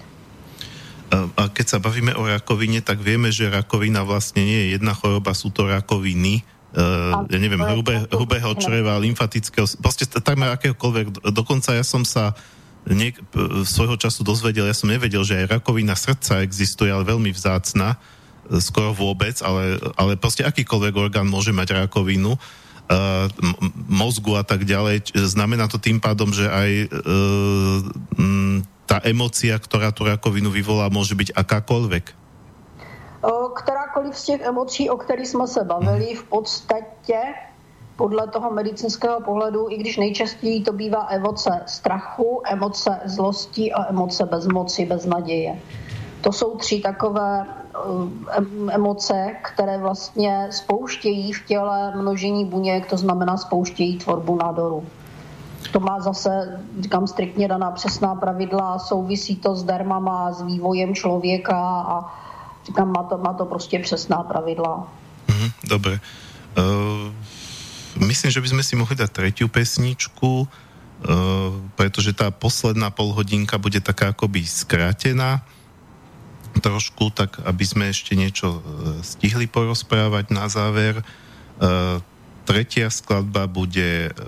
A keď sa bavíme o rakovine, tak vieme, že rakovina vlastne nie je jedna choroba, sú to rakoviny uh, ja neviem, hrubé, hrubého čreva, lymfatického, proste takmer akéhokoľvek. Dokonca ja som sa niek- svojho času dozvedel, ja som nevedel, že aj rakovina srdca existuje, ale veľmi vzácna, e, skoro vôbec, ale, ale proste akýkoľvek orgán môže mať rakovinu, uh, mozgu a tak ďalej. Znamená to tým pádom, že aj uh, tá emocia, ktorá tú rakovinu vyvolá, môže byť akákoľvek kterákoliv z těch emocí, o kterých jsme se bavili, v podstatě podle toho medicínského pohledu, i když nejčastěji to bývá emoce strachu, emoce zlosti a emoce bezmoci, beznaděje. To jsou tři takové eh, emoce, které vlastně spouštějí v těle množení buněk, to znamená spouštějí tvorbu nádoru. To má zase, říkám, striktně daná přesná pravidla, souvisí to s dermama, s vývojem člověka a Říkám, má to, má to prostě přesná pravidla. Mm, dobre. Uh, myslím, že by sme si mohli dať tretiu pesničku, uh, pretože tá posledná polhodinka bude taká akoby skrátená trošku, tak aby sme ešte niečo stihli porozprávať na záver. Uh, tretia skladba bude uh,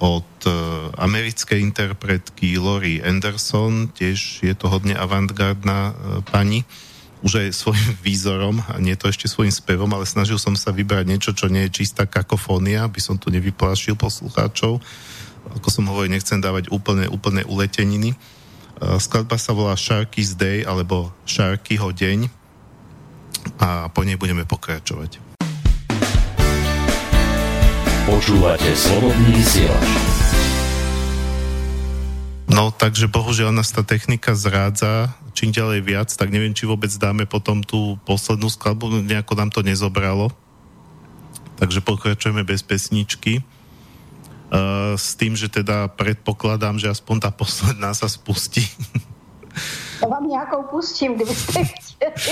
od uh, americkej interpretky Lori Anderson, tiež je to hodne avantgardná uh, pani. Uh, už aj svojim výzorom, a nie to ešte svojim spevom, ale snažil som sa vybrať niečo, čo nie je čistá kakofónia, aby som tu nevyplášil poslucháčov. Ako som hovoril, nechcem dávať úplne, úplne uleteniny. Skladba sa volá Sharky's Day, alebo Sharkyho deň a po nej budeme pokračovať. Počúvate Slobodný vysielač. No, takže bohužiaľ nás tá technika zrádza čím ďalej viac, tak neviem, či vôbec dáme potom tú poslednú skladbu, nejako nám to nezobralo. Takže pokračujeme bez pesničky. Uh, s tým, že teda predpokladám, že aspoň tá posledná sa spustí. Ja vám nejakou pustím, kdybyste chtěli.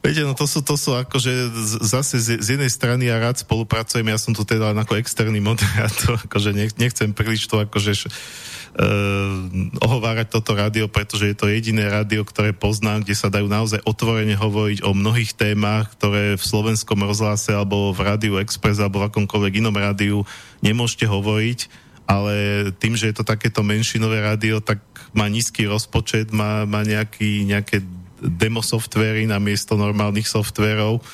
Viete, no to sú, to sú akože zase z, z jednej strany ja rád spolupracujem, ja som tu teda len ako externý moderátor, akože nechcem príliš to akože ohovárať toto rádio, pretože je to jediné rádio, ktoré poznám, kde sa dajú naozaj otvorene hovoriť o mnohých témach, ktoré v slovenskom rozhlase alebo v Rádiu Express alebo v akomkoľvek inom rádiu nemôžete hovoriť, ale tým, že je to takéto menšinové rádio, tak má nízky rozpočet, má, má nejaký, nejaké demo softvery na miesto normálnych softverov,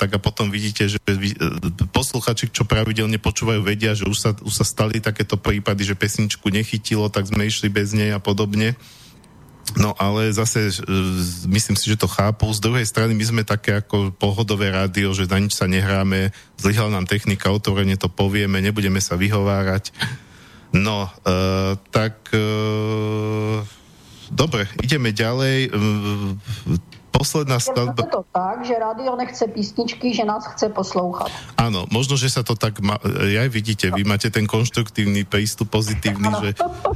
tak a potom vidíte, že uh, posluchači, čo pravidelne počúvajú, vedia, že už sa, už sa stali takéto prípady, že pesničku nechytilo, tak sme išli bez nej a podobne. No ale zase uh, myslím si, že to chápu. Z druhej strany my sme také ako pohodové rádio, že na nič sa nehráme, zlyhala nám technika, otvorene to povieme, nebudeme sa vyhovárať. No, uh, tak uh, dobre, ideme ďalej. Uh, posledná skladba... Je to tak, že rádio nechce písničky, že nás chce poslouchat. Áno, možno, že sa to tak... Ma... Aj vidíte, vy máte ten konštruktívny prístup, pozitívny, že,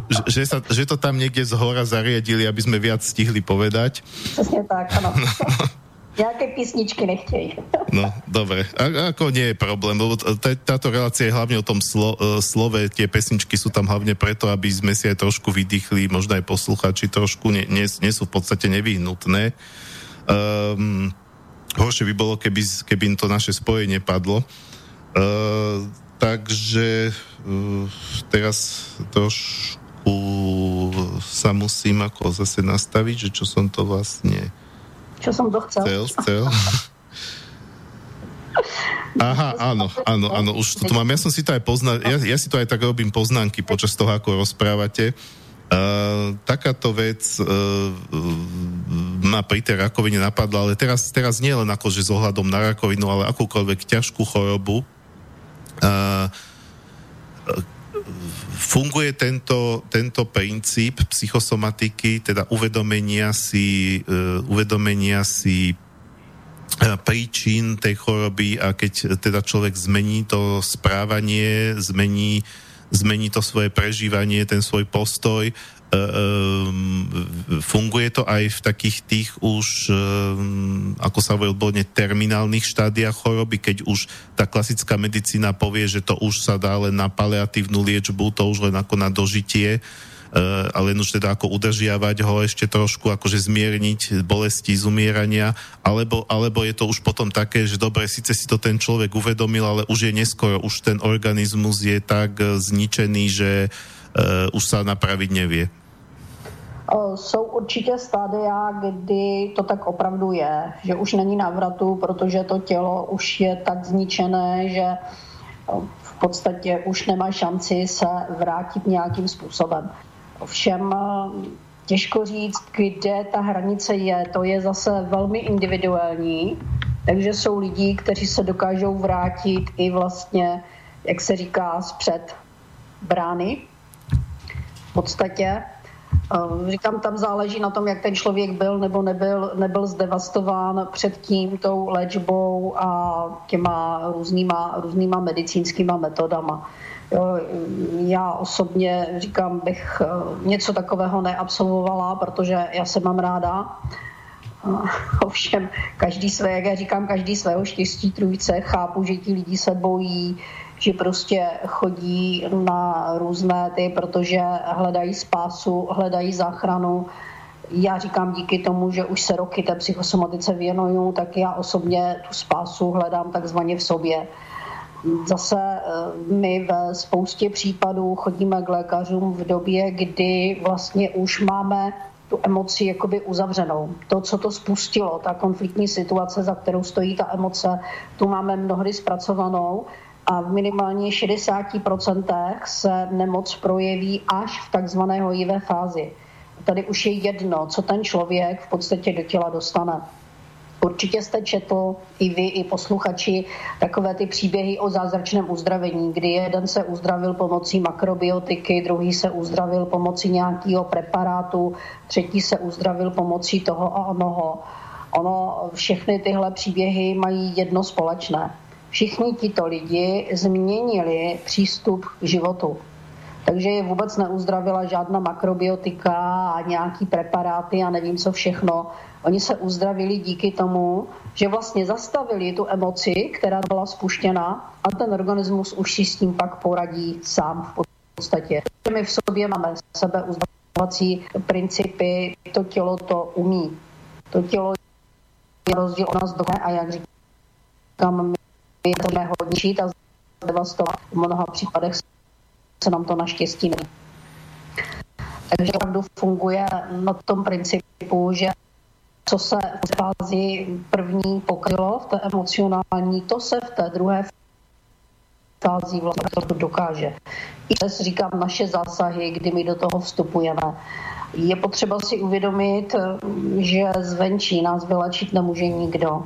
že, že, sa, že to tam niekde z hora zariadili, aby sme viac stihli povedať. Presne tak, áno. Nejaké písničky nechtějí. No, dobre. A, ako nie je problém, lebo táto relácia je hlavne o tom slo, e, slove, tie pesničky sú tam hlavne preto, aby sme si aj trošku vydýchli, možno aj posluchači trošku, nie, nie, nie sú v podstate nevyhnutné. Um, horšie by bolo, keby, keby to naše spojenie padlo. Uh, takže uh, teraz trošku sa musím ako zase nastaviť, že čo som to vlastne čo som to chcel. Chcel, chcel. Aha, áno, áno, áno, už to, to mám. Ja som si to aj poznal, ja, ja si to aj tak robím poznámky počas toho, ako rozprávate. Uh, takáto vec uh, ma pri tej rakovine napadla, ale teraz, teraz nie len ako, že s ohľadom na rakovinu, ale akúkoľvek ťažkú chorobu. Uh, funguje tento, tento princíp psychosomatiky, teda uvedomenia si, uh, uvedomenia si príčin tej choroby a keď teda človek zmení to správanie, zmení zmení to svoje prežívanie, ten svoj postoj. Um, funguje to aj v takých tých už, um, ako sa hovorí odborne, terminálnych štádiách choroby, keď už tá klasická medicína povie, že to už sa dá len na paliatívnu liečbu, to už len ako na dožitie. Ale len už teda ako udržiavať ho ešte trošku, akože zmierniť bolesti z umierania, alebo, alebo je to už potom také, že dobre, síce si to ten človek uvedomil, ale už je neskoro, už ten organizmus je tak eh, zničený, že uh, už sa napraviť nevie. Jsou určitě stádia, kdy to tak opravdu je, že už není návratu, protože to tělo už je tak zničené, že v podstatě už nemá šanci se vrátit nějakým způsobem. Ovšem eh, těžko říct, kde ta hranice je. To je zase velmi individuální, takže jsou lidi, kteří se dokážou vrátit i vlastně, jak se říká, zpřed brány. V podstatě eh, Říkám, tam záleží na tom, jak ten člověk byl nebo nebyl, nebyl zdevastován předtím tou léčbou a těma různýma, různýma medicínskýma metodama. Já osobně říkám, bych eh, něco takového neabsolvovala, protože já se mám ráda. Ovšem, každý své, jak já říkám, každý svého štěstí trůjce, chápu, že ti lidi se bojí, že prostě chodí na různé ty, protože hledají spásu, hledají záchranu. Já říkám díky tomu, že už se roky té psychosomatice věnuju, tak já osobně tu spásu hledám takzvaně v sobě. Zase eh, my ve spoustě případů chodíme k lékařům v době, kdy vlastně už máme tu emoci jakoby uzavřenou. To, co to spustilo, ta konfliktní situace, za kterou stojí ta emoce, tu máme mnohdy zpracovanou a v minimálně 60% se nemoc projeví až v takzvané hojivé fázi. Tady už je jedno, co ten člověk v podstatě do těla dostane. Určitě jste četl i vy, i posluchači takové ty příběhy o zázračném uzdravení, kdy jeden se uzdravil pomocí makrobiotiky, druhý se uzdravil pomocí nějakého preparátu, třetí se uzdravil pomocí toho a onoho. Ono, všechny tyhle příběhy mají jedno společné. Všichni tito lidi změnili přístup k životu. Takže je vůbec neuzdravila žádná makrobiotika a nějaký preparáty a nevím co všechno. Oni se uzdravili díky tomu, že vlastně zastavili tu emoci, která byla spuštěna a ten organismus už si s tím pak poradí sám v podstatě. my v sobě máme sebeuzdravovací principy, to tělo to umí. To tělo je rozdíl od nás dokonce a jak říkám, my to hodně a devastovat. V mnoha případech se nám to naštěstí neví. Takže opravdu funguje na tom principu, že co se v fázi první pokrylo, v té emocionální, to se v té druhé fázi vlastně to dokáže. I přes, říkám, naše zásahy, kdy my do toho vstupujeme. Je potřeba si uvědomit, že zvenčí nás vylečit nemůže nikdo.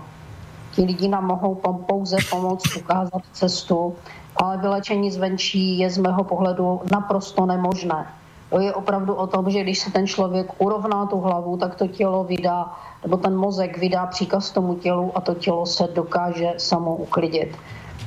Ti lidi nám mohou pouze pomoct ukázat cestu, ale vylečení zvenčí je z mého pohledu naprosto nemožné. To je opravdu o tom, že když se ten člověk urovná tu hlavu, tak to tělo vydá, nebo ten mozek vydá příkaz tomu tělu a to tělo se dokáže samo uklidit.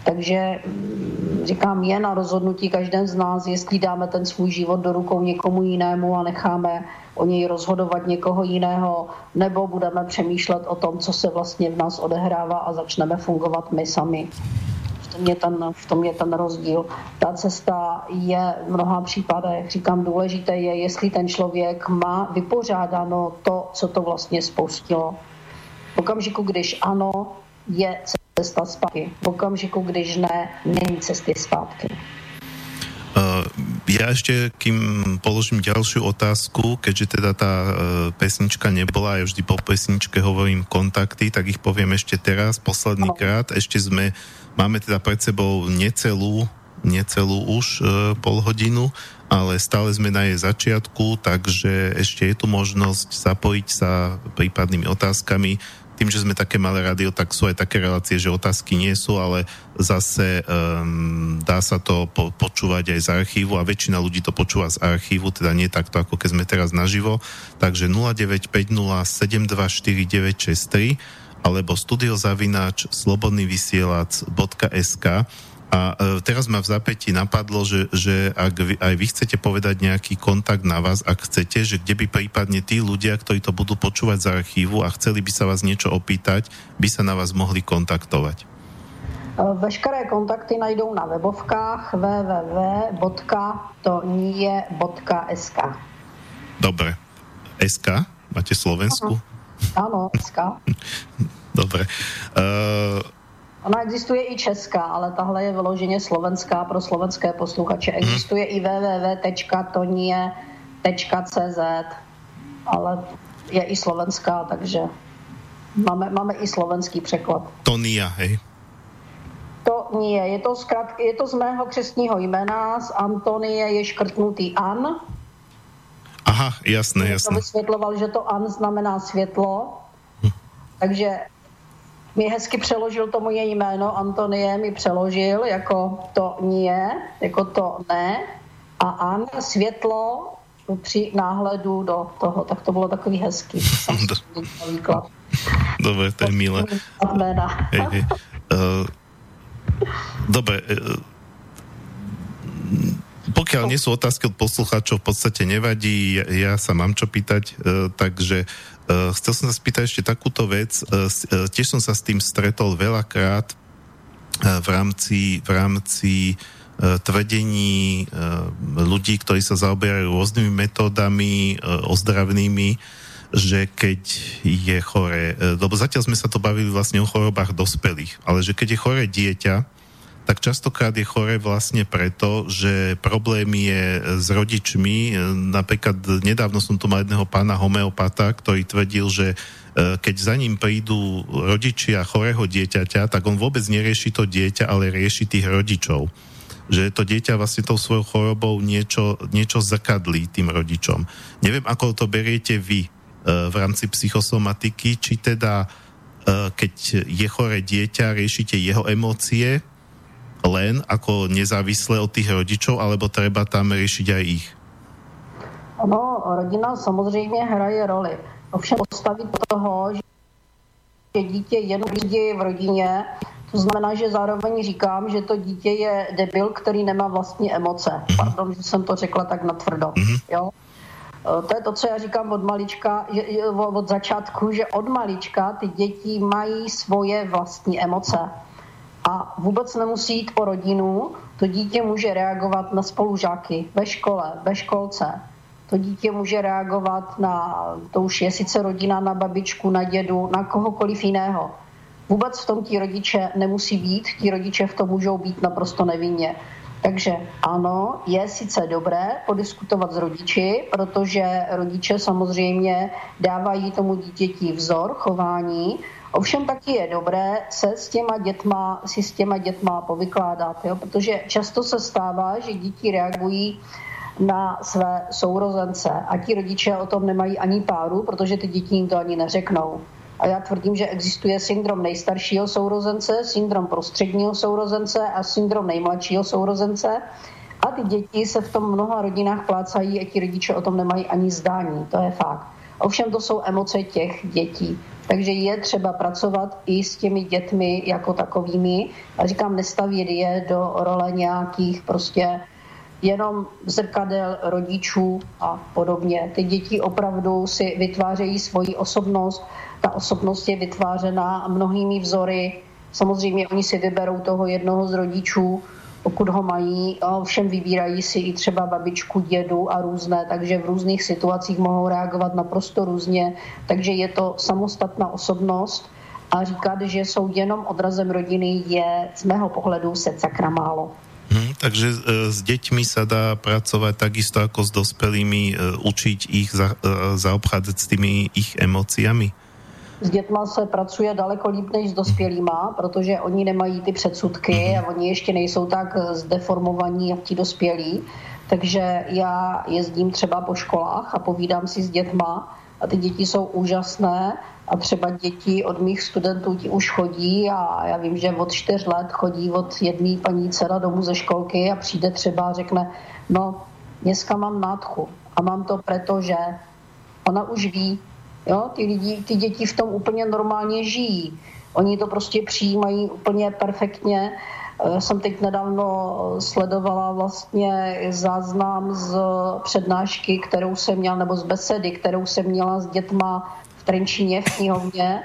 Takže mm, říkám, je na rozhodnutí každém z nás, jestli dáme ten svůj život do rukou někomu jinému a necháme o něj rozhodovat někoho jiného, nebo budeme přemýšlet o tom, co se vlastně v nás odehrává a začneme fungovat my sami. V tom je ten, v tom je ten rozdíl. Ta cesta je v mnoha případech, říkám, důležité je, jestli ten člověk má vypořádáno to, co to vlastně spoustilo. V okamžiku, když ano, je cesta zpátky. V okamžiku, když ne, není cesty zpátky. Uh, ja ešte, kým položím ďalšiu otázku, keďže teda tá uh, pesnička nebola, ja vždy po pesničke hovorím kontakty, tak ich poviem ešte teraz, posledný krát. Ešte sme, máme teda pred sebou necelú, necelú už uh, pol hodinu, ale stále sme na jej začiatku, takže ešte je tu možnosť zapojiť sa prípadnými otázkami tým, že sme také malé rádio, tak sú aj také relácie, že otázky nie sú, ale zase um, dá sa to po, počúvať aj z archívu a väčšina ľudí to počúva z archívu, teda nie takto, ako keď sme teraz naživo. Takže 0950724963 alebo studiozavináč slobodnyvysielac.sk a e, teraz ma v zapätí napadlo, že, že ak vy, aj vy chcete povedať nejaký kontakt na vás, ak chcete, že kde by prípadne tí ľudia, ktorí to budú počúvať z archívu a chceli by sa vás niečo opýtať, by sa na vás mohli kontaktovať. E, veškeré kontakty najdou na webovkách www.tonie.sk Dobre. SK? Máte Slovensku? Áno, SK. Dobre. Uh, Ona existuje i česká, ale tahle je vyloženě slovenská pro slovenské posluchače. Mhm. Existuje i www.tonie.cz, ale je i slovenská, takže máme, máme i slovenský překlad. Tonia, hej? To nie, je to, zkrát, je to z mého křestního jména, z Antonie je škrtnutý An. Aha, jasné, jasné. To vysvětloval, že to An znamená světlo, hm. takže mi hezky přeložil to moje jméno, Antonie mi přeložil jako to nie, jako to ne a an, světlo při náhledu do toho, tak to bylo takový hezký. Dobre, to je milé. Uh, dobre, uh, pokiaľ nie sú otázky od poslucháčov, v podstate nevadí, ja, ja sa mám čo pýtať, uh, takže Uh, chcel som sa spýtať ešte takúto vec. Uh, uh, tiež som sa s tým stretol veľakrát uh, v rámci, v rámci uh, tvrdení uh, ľudí, ktorí sa zaoberajú rôznymi metódami uh, ozdravnými, že keď je chore, lebo zatiaľ sme sa to bavili vlastne o chorobách dospelých, ale že keď je chore dieťa, tak častokrát je chore vlastne preto, že problém je s rodičmi. Napríklad nedávno som tu mal jedného pána homeopata, ktorý tvrdil, že e, keď za ním prídu rodičia chorého dieťaťa, tak on vôbec nerieši to dieťa, ale rieši tých rodičov. Že to dieťa vlastne tou svojou chorobou niečo, niečo zrkadlí tým rodičom. Neviem, ako to beriete vy v rámci psychosomatiky, či teda keď je chore dieťa, riešite jeho emócie, len ako nezávislé od tých rodičov, alebo treba tam riešiť aj ich? Ono, rodina samozřejmě hraje roli. Ovšem postavit toho, že dítě jenom je v rodině, to znamená, že zároveň říkám, že to dítě je debil, který nemá vlastní emoce. Mm-hmm. Pardon, že jsem to řekla tak natvrdo. Mm-hmm. Jo? E, to je to, co já říkám od malička, že, od začátku, že od malička ty děti mají svoje vlastní emoce A vůbec nemusí jít o rodinu, to dítě může reagovat na spolužáky ve škole, ve školce. To dítě může reagovat na, to už je sice rodina, na babičku, na dědu, na kohokoliv jiného. Vůbec v tom ti rodiče nemusí být, ti rodiče v tom můžou být naprosto nevinně. Takže ano, je sice dobré podiskutovat s rodiči, protože rodiče samozřejmě dávají tomu dítěti vzor chování, Ovšem taky je dobré se s těma dětma, si s těma dětma povykládat, jo? protože často se stává, že děti reagují na své sourozence a ti rodiče o tom nemají ani páru, protože ty děti jim to ani neřeknou. A já tvrdím, že existuje syndrom nejstaršího sourozence, syndrom prostředního sourozence a syndrom nejmladšího sourozence. A ty děti se v tom mnoha rodinách plácají a ti rodiče o tom nemají ani zdání. To je fakt. Ovšem to jsou emoce těch dětí. Takže je třeba pracovat i s těmi dětmi jako takovými. A říkám, nestavět je do role nějakých prostě jenom zrkadel rodičů a podobně. Ty děti opravdu si vytvářejí svoji osobnost. Ta osobnost je vytvářena mnohými vzory. Samozřejmě oni si vyberou toho jednoho z rodičů, pokud ho mají, všem vybírají si i třeba babičku, dědu a různé, takže v různých situacích mohou reagovat naprosto různě, takže je to samostatná osobnost a říkat, že jsou jenom odrazem rodiny je z mého pohledu se sakra málo. Hmm, takže e, s děťmi se dá pracovat takisto jako s dospělými, e, učit ich za, e, zaobchádzať s tými ich emóciami? S dětma se pracuje daleko líp než s dospělýma, protože oni nemají ty předsudky a oni ještě nejsou tak zdeformovaní jak ti dospělí. Takže já jezdím třeba po školách a povídám si s dětma a ty děti jsou úžasné a třeba děti od mých studentů ti už chodí a já vím, že od čtyř let chodí od jedné paní dcera domů ze školky a přijde třeba a řekne, no dneska mám nádchu a mám to proto, že ona už ví, Jo? Ty, lidi, ty děti v tom úplně normálně žijí. Oni to prostě přijímají úplně perfektně. Já jsem teď nedávno sledovala vlastně záznam z přednášky, kterou jsem měla, nebo z besedy, kterou jsem měla s dětma v Trenčině v knihovně.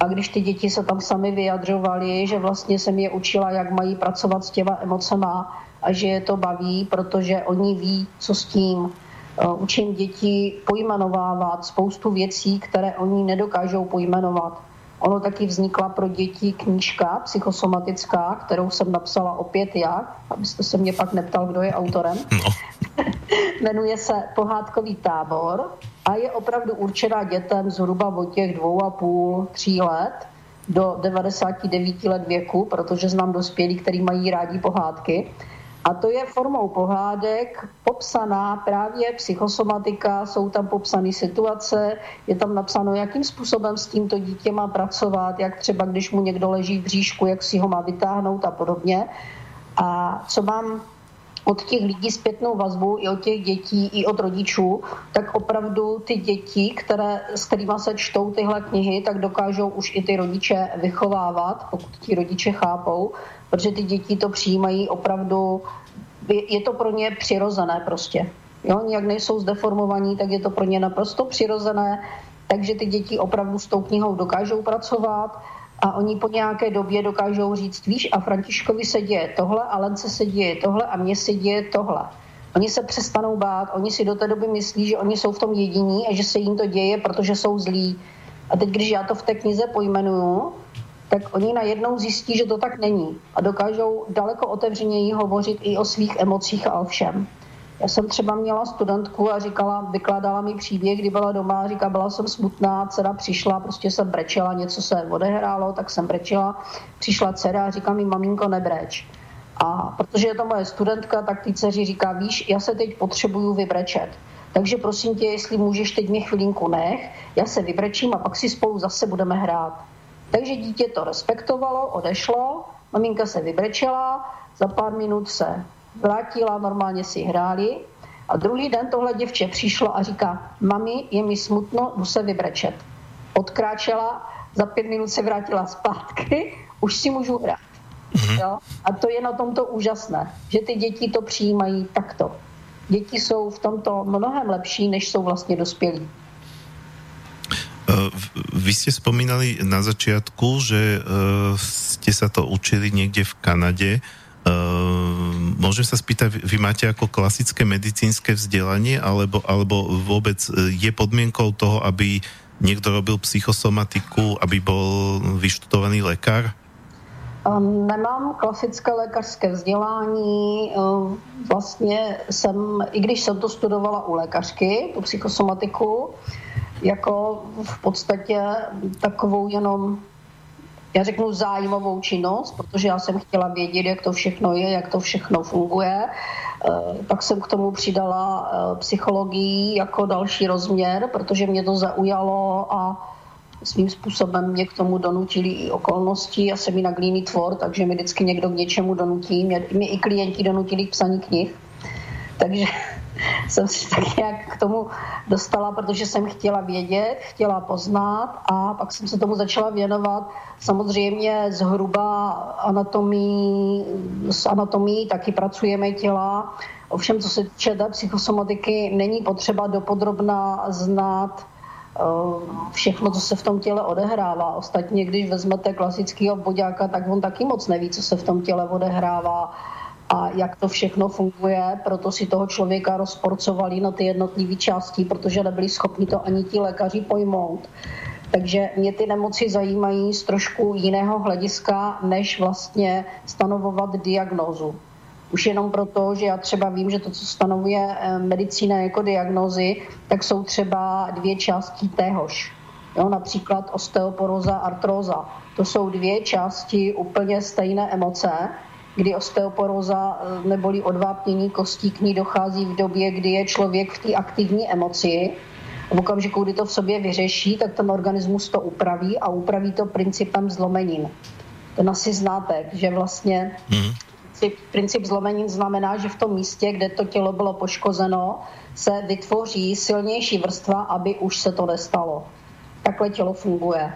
A když ty děti se tam sami vyjadřovaly, že vlastně jsem je učila, jak mají pracovat s těma emocema a že je to baví, protože oni ví, co s tím. Eh, učím děti pojmenovávat spoustu věcí, které oni nedokážou pojmenovat. Ono taky vznikla pro děti knížka psychosomatická, kterou jsem napsala opět já, abyste se mě pak neptal, kdo je autorem. No. Jmenuje se Pohádkový tábor a je opravdu určená dětem zhruba od těch dvou a půl, tří let do 99 let věku, protože znám dospělí, kteří mají rádi pohádky. A to je formou pohádek popsaná právě psychosomatika, jsou tam popsané situace, je tam napsáno, jakým způsobem s tímto dítětem má pracovat, jak třeba když mu někdo leží v bříšku, jak si ho má vytáhnout a podobně. A co mám od těch lidí zpětnou vazbu, i od těch dětí, i od rodičů, tak opravdu ty děti, které, s kterými se čtou tyhle knihy, tak dokážou už i ty rodiče vychovávat, pokud ti rodiče chápou, protože ty děti to přijímají opravdu, je to pro ně přirozené prostě. Jo, jak nejsou zdeformovaní, tak je to pro ně naprosto přirozené, takže ty děti opravdu s tou knihou dokážou pracovat a oni po nějaké době dokážou říct, víš, a Františkovi se děje tohle, a Lence se děje tohle a mně se děje tohle. Oni se přestanou bát, oni si do té doby myslí, že oni jsou v tom jediní a že se jim to děje, protože jsou zlí. A teď, když já to v té knize pojmenuju, tak oni najednou zjistí, že to tak není a dokážou daleko otevřeněji hovořit i o svých emocích a o všem. Já jsem třeba měla studentku a říkala, vykládala mi příběh, kdy byla doma říká, byla jsem smutná, dcera přišla, prostě jsem brečela, něco se odehrálo, tak jsem brečela. Přišla dcera a říká mi, maminko, nebreč. A protože je to moje studentka, tak ty dceři říká, víš, já se teď potřebuju vybrečet. Takže prosím tě, jestli můžeš teď mě chvilinku nech, já se vybrečím a pak si spolu zase budeme hrát. Takže dítě to respektovalo, odešlo, maminka se vybrečela, za pár minut se vrátila, normálně si hráli a druhý den tohle děvče přišlo a říká, mami, je mi smutno, jdu se vybrečet. Odkráčela, za pět minut se vrátila zpátky, už si můžu hrát. Mm-hmm. Jo? A to je na tomto úžasné, že ty děti to přijímají takto. Děti jsou v tomto mnohem lepší, než jsou vlastně dospělí. Vy ste spomínali na začiatku, že ste sa to učili niekde v Kanade. Uh, môžem sa spýtať, vy máte ako klasické medicínske vzdelanie, alebo, alebo vôbec je podmienkou toho, aby niekto robil psychosomatiku, aby bol vyštudovaný lekár? Um, nemám klasické lékařské vzdělání. Um, vlastně jsem, i když jsem to studovala u lékařky, tu psychosomatiku, jako v podstatě takovou jenom, já řeknu zájmovou činnost, protože já jsem chtěla vědět, jak to všechno je, jak to všechno funguje. Uh, pak jsem k tomu přidala psychologii jako další rozměr, protože mě to zaujalo a svým způsobem mě k tomu donutili i okolnosti. Já jsem jinak líný tvor, takže mi vždycky někdo k něčemu donutí. Mě, mě i klienti donutili k psaní knih. Takže jsem si tak nějak k tomu dostala, protože jsem chtěla vědět, chtěla poznat a pak jsem se tomu začala věnovat. Samozřejmě zhruba anatomii, s anatomií taky pracujeme těla. Ovšem, co se týče psychosomatiky, není potřeba dopodrobna znát Eh, všechno, co se v tom těle odehrává. Ostatně, když vezmete klasického boďáka, tak on taky moc neví, co se v tom těle odehrává a jak to všechno funguje, proto si toho člověka rozporcovali na ty jednotlivé části, protože nebyli schopni to ani ti lékaři pojmout. Takže mě ty nemoci zajímají z trošku jiného hlediska, než vlastně stanovovat diagnózu. Už jenom proto, že já třeba vím, že to, co stanovuje eh, medicína jako diagnózy, tak jsou třeba dvě části téhož. Jo, například osteoporóza, artróza. To jsou dvě části úplně stejné emoce, kdy osteoporóza eh, neboli odvápnění kostí k ní dochází v době, kdy je člověk v té aktivní emoci. V okamžiku, kdy to v sobě vyřeší, tak ten organismus to upraví a upraví to principem zlomenin. Ten asi znáte, že vlastně mm princip, princip zlomenin znamená, že v tom místě, kde to tělo bylo poškozeno, se vytvoří silnější vrstva, aby už se to nestalo. Takhle tělo funguje.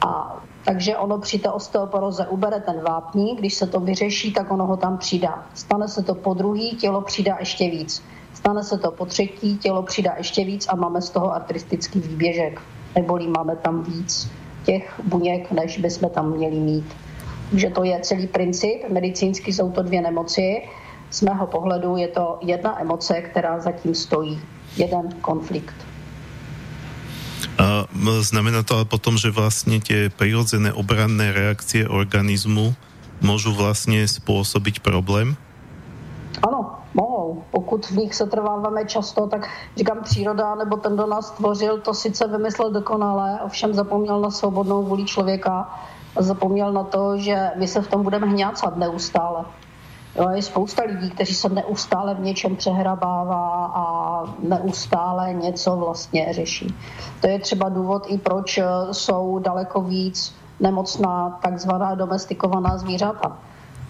A takže ono při té osteoporoze ubere ten vápník, když se to vyřeší, tak ono ho tam přidá. Stane se to po druhý, tělo přidá ještě víc. Stane se to po třetí, tělo přidá ještě víc a máme z toho artristický výběžek. Neboli máme tam víc těch buněk, než bychom tam měli mít že to je celý princip. Medicínsky jsou to dvě nemoci. Z mého pohledu je to jedna emoce, která zatím stojí. Jeden konflikt. A znamená to ale potom, že vlastně tie prirodzené obranné reakcie organismu můžu vlastně způsobit problém? Ano, mohou. Pokud v nich se trváváme často, tak říkám, příroda nebo ten, kdo nás stvořil, to sice vymyslel dokonale, ovšem zapomněl na svobodnou vůli člověka a zapomněl na to, že my se v tom budeme hňácat neustále. Jo, je spousta lidí, kteří se neustále v něčem přehrabává a neustále něco vlastně řeší. To je třeba důvod i proč jsou daleko víc nemocná takzvaná domestikovaná zvířata.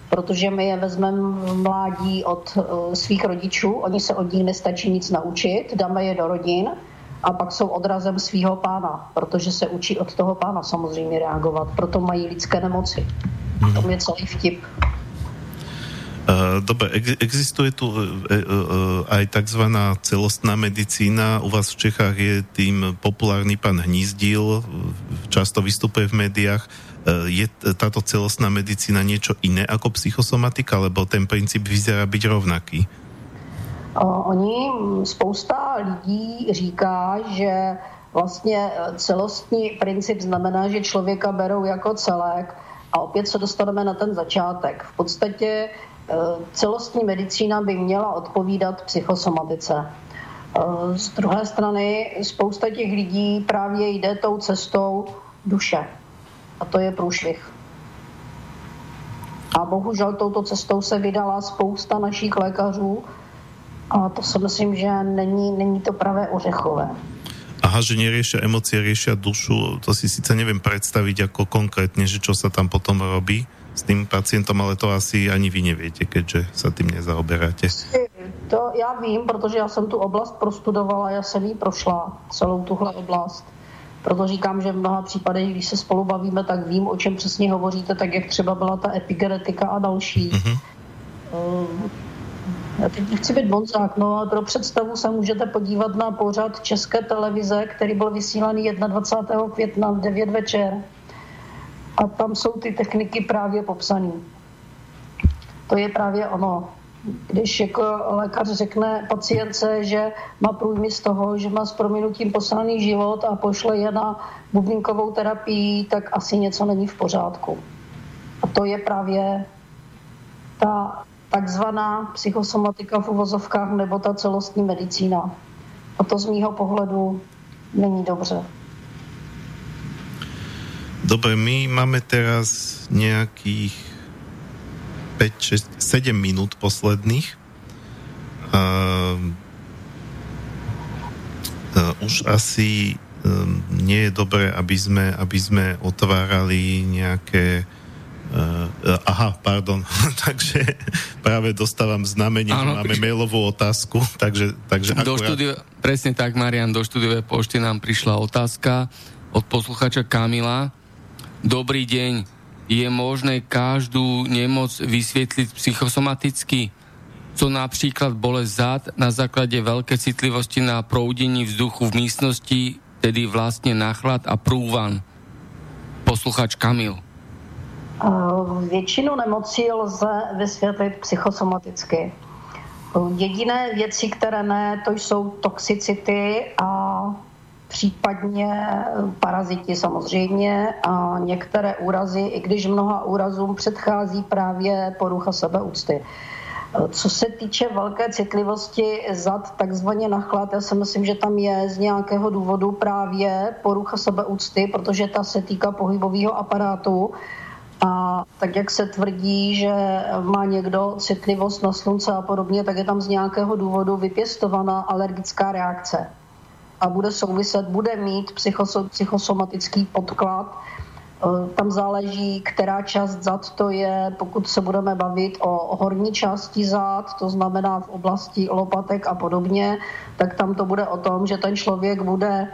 Protože my je vezmeme v mládí od uh, svých rodičů, oni se od nich nestačí nic naučit, dáme je do rodin a pak jsou odrazem svého pána, protože se učí od toho pána samozřejmě reagovat. Proto mají lidské nemoci. Mm. To je celý vtip. Uh, dobre, existuje tu uh, uh, aj takzvaná celostná medicína. U vás v Čechách je tým populárny pán Hnízdil, často vystupuje v médiách. Je táto celostná medicína niečo iné ako psychosomatika, lebo ten princíp vyzerá byť rovnaký? Oni, spousta lidí říká, že vlastně celostní princip znamená, že člověka berou jako celek a opět se dostaneme na ten začátek. V podstatě celostní medicína by měla odpovídat psychosomatice. E, z druhé strany spousta těch lidí právě jde tou cestou duše. A to je průšvih. A bohužel touto cestou se vydala spousta našich lékařů, a to si myslím, že není, není to pravé ořechové. Aha, že neriešia emócie, riešia dušu, to si sice neviem predstaviť ako konkrétne, že čo sa tam potom robí s tým pacientom, ale to asi ani vy neviete, keďže sa tým nezaoberáte. To já vím, protože já jsem tu oblast prostudovala, já jsem ji prošla, celou tuhle oblast. Proto říkám, že v mnoha případech, když se spolu bavíme, tak vím, o čem přesně hovoříte, tak jak třeba byla ta epigenetika a další. Mm-hmm. Já teď nechci být bonzák, no ale pro představu se můžete podívat na pořad České televize, který byl vysílaný 21. května v 9 večer. A tam jsou ty techniky právě popsané. To je právě ono. Když jako lékař řekne pacience, že má průjmy z toho, že má s prominutím poslaný život a pošle je na bublinkovou terapii, tak asi něco není v pořádku. A to je právě ta takzvaná psychosomatika v uvozovkách nebo ta celostní medicína. A to z mýho pohledu není dobře. Dobre, my máme teraz nejakých 5, 6, 7 minút posledných. Uh, uh, už asi um, nie je dobré, aby sme, aby sme otvárali nejaké Uh, aha, pardon, takže práve dostávam znamenie, že máme mailovú otázku, takže, takže do akurát... štúdio, Presne tak, Marian, do štúdiovej pošty nám prišla otázka od posluchača Kamila. Dobrý deň. Je možné každú nemoc vysvětlit psychosomaticky? Co například bolest zad na základě velké citlivosti na proudění vzduchu v místnosti, tedy vlastně nachlad a průvan? Posluchač Kamil. Většinu nemocí lze vysvětlit psychosomaticky. Jediné věci, které ne, to jsou toxicity a případně paraziti samozřejmě a některé úrazy, i když mnoha úrazům předchází právě porucha sebeúcty. Co se týče velké citlivosti zad takzvaně na chlad, já si myslím, že tam je z nějakého důvodu právě porucha sebeúcty, protože ta se týká pohybového aparátu a tak, jak se tvrdí, že má někdo citlivost na slunce a podobně, tak je tam z nějakého důvodu vypěstovaná alergická reakce. A bude souviset, bude mít psychoso, psychosomatický podklad. E, tam záleží, která část zad to je, pokud se budeme bavit o horní části zad, to znamená v oblasti lopatek a podobně, tak tam to bude o tom, že ten člověk bude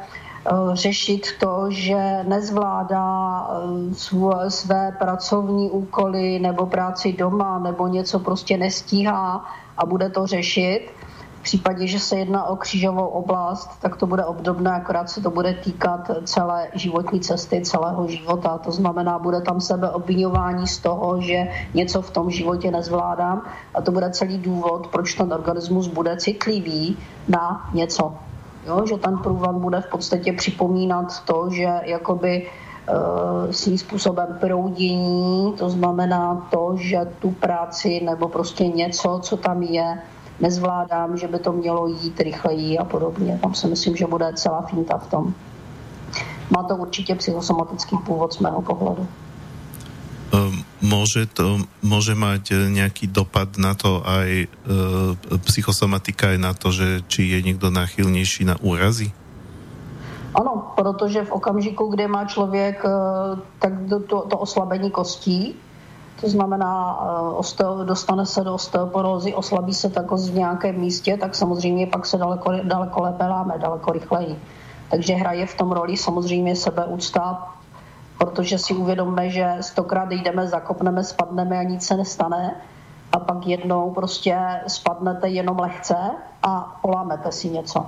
Eh, řešit to, že nezvládá eh, své pracovní úkoly nebo práci doma nebo něco prostě nestíhá a bude to řešit. Případě, že se jedná o křížovou oblast, tak to bude obdobné, akorát se to bude týkat celé životní cesty, celého života. To znamená, bude tam sebe obvinování z toho, že něco v tom životě nezvládám a to bude celý důvod, proč ten organismus bude citlivý na něco jo, že ten průvan bude v podstatě připomínat to, že jakoby uh, svým způsobem proudění, to znamená to, že tu práci nebo prostě něco, co tam je, nezvládám, že by to mělo jít rychleji a podobně. Tam si myslím, že bude celá finta v tom. Má to určitě psychosomatický původ z mého pohledu. Um, môže, to, môže mať nejaký dopad na to aj e, psychosomatika, aj na to, že či je někdo náchylnější na úrazy? Ano, protože v okamžiku, kdy má člověk e, tak to, to oslabení kostí, to znamená, e, osteo, dostane se do osteoporózy, oslabí se tak v nějakém místě, tak samozřejmě pak se daleko, daleko lépe láme, daleko rychleji. Takže hraje v tom roli samozřejmě sebeúcta, protože si uvědomme, že stokrát jdeme, zakopneme, spadneme a nic se nestane a pak jednou prostě spadnete jenom lehce a polámete si něco.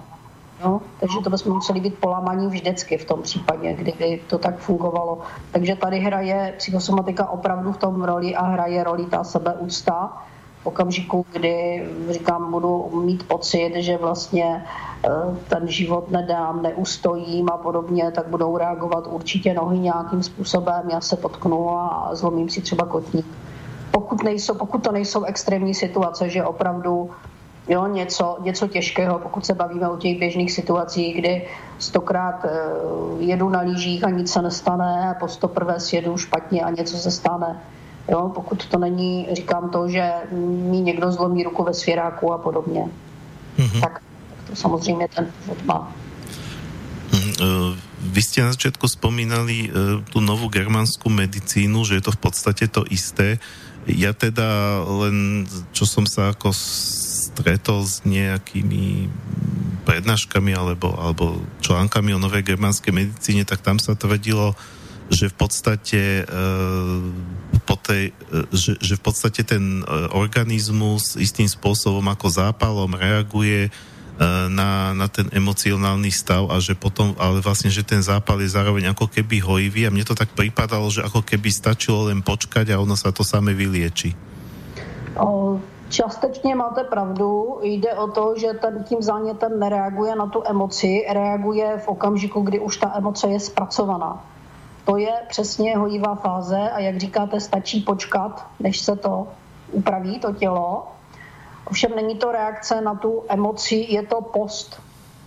No, takže to bychom museli být polámaní vždycky v tom případě, kdyby to tak fungovalo. Takže tady hraje psychosomatika opravdu v tom roli a hraje roli ta sebeúcta okamžiku, kdy říkám, budu mít pocit, že vlastně eh, ten život nedám, neustojím a podobně, tak budou reagovat určitě nohy nějakým způsobem, já se potknu a zlomím si třeba kotník. Pokud, nejsou, pokud to nejsou extrémní situace, že opravdu jo, něco, něco těžkého, pokud se bavíme o těch běžných situacích, kdy stokrát eh, jedu na lížích a nic se nestane a po stoprvé sjedu špatně a něco se stane Jo, pokud to není, říkám to, že mi někdo zlomí ruku ve svěráku a podobně, mm-hmm. tak, to samozřejmě ten původ má. Mhm, eh, vy ste na začiatku spomínali uh, tú novú germánsku medicínu, že je to v podstate to isté. Ja teda len, čo som sa ako stretol s nejakými prednáškami alebo, alebo článkami o novej germánskej medicíne, tak tam sa tvrdilo, že v podstate uh, po tej, uh, že, že v podstate ten uh, organizmus istým spôsobom ako zápalom reaguje na, na ten emocionálny stav a že potom, ale vlastne, že ten zápal je zároveň ako keby hojivý a mne to tak pripadalo, že ako keby stačilo len počkať a ono sa to same vylieči. Částečně máte pravdu. Jde o to, že ten tím zánětem nereaguje na tu emoci, reaguje v okamžiku, kdy už ta emoce je zpracovaná. To je přesně hojivá fáze a jak říkáte, stačí počkat, než se to upraví, to tělo. Ovšem není to reakce na tu emoci, je to post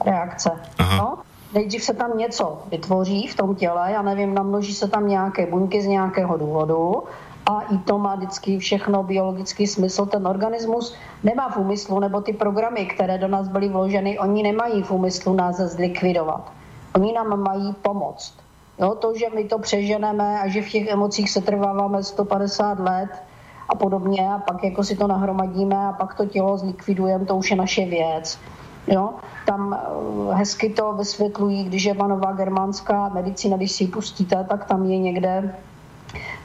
reakce. No? Nejdřív se tam něco vytvoří v tom těle, já nevím, namnoží se tam nějaké buňky z nějakého důvodu a i to má vždycky všechno biologický smysl. Ten organismus nemá v úmyslu, nebo ty programy, které do nás byly vloženy, oni nemají v úmyslu nás zlikvidovat. Oni nám mají pomoct. Jo, to, že my to přeženeme a že v těch emocích se trváváme 150 let, a podobně a pak jako si to nahromadíme a pak to tělo zlikvidujeme, to už je naše věc. Jo? Tam eh, hezky to vysvětlují, když je nová germánská medicína, když si ji pustíte, tak tam je někde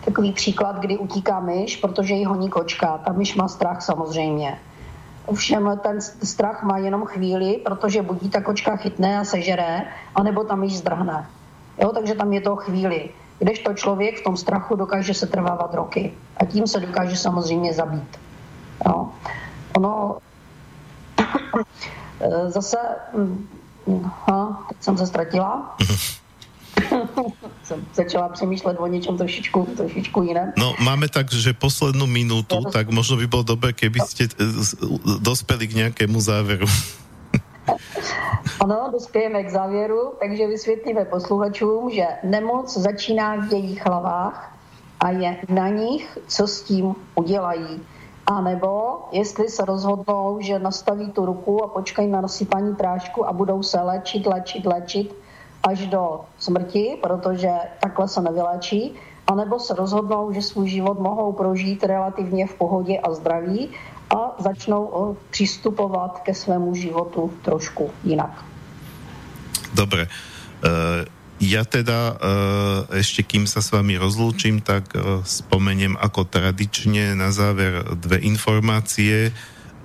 takový příklad, kdy utíká myš, protože ji honí kočka. Ta myš má strach samozřejmě. Ovšem ten strach má jenom chvíli, protože budí ta kočka chytne a sežere, anebo ta myš zdrhne. Jo, takže tam je to chvíli. Kdežto člověk v tom strachu dokáže se trvávat roky. A tím se dokáže samozřejmě zabít. Jo. Ono zase, ha, teď jsem se ztratila. Jsem začala přemýšlet o něčem trošičku, trošičku jiném. No, máme tak, že poslednou minutu, tak možno by bylo dobré, keby ste eh, dospěli k nějakému závěru. Ano, dospějeme k závěru, takže vysvětlíme posluchačům, že nemoc začíná v jejich hlavách a je na nich, co s tím udělají. A nebo jestli se rozhodnou, že nastaví tu ruku a počkají na nasypání prášku a budou se léčit, léčit, léčit až do smrti, protože takhle se nevyléčí, anebo se rozhodnou, že svůj život mohou prožít relativně v pohodě a zdraví a začnou přistupovat ke svému životu trošku jinak. Dobre. Uh, ja teda uh, ešte kým sa s vami rozlúčim, tak spomeniem ako tradične na záver dve informácie.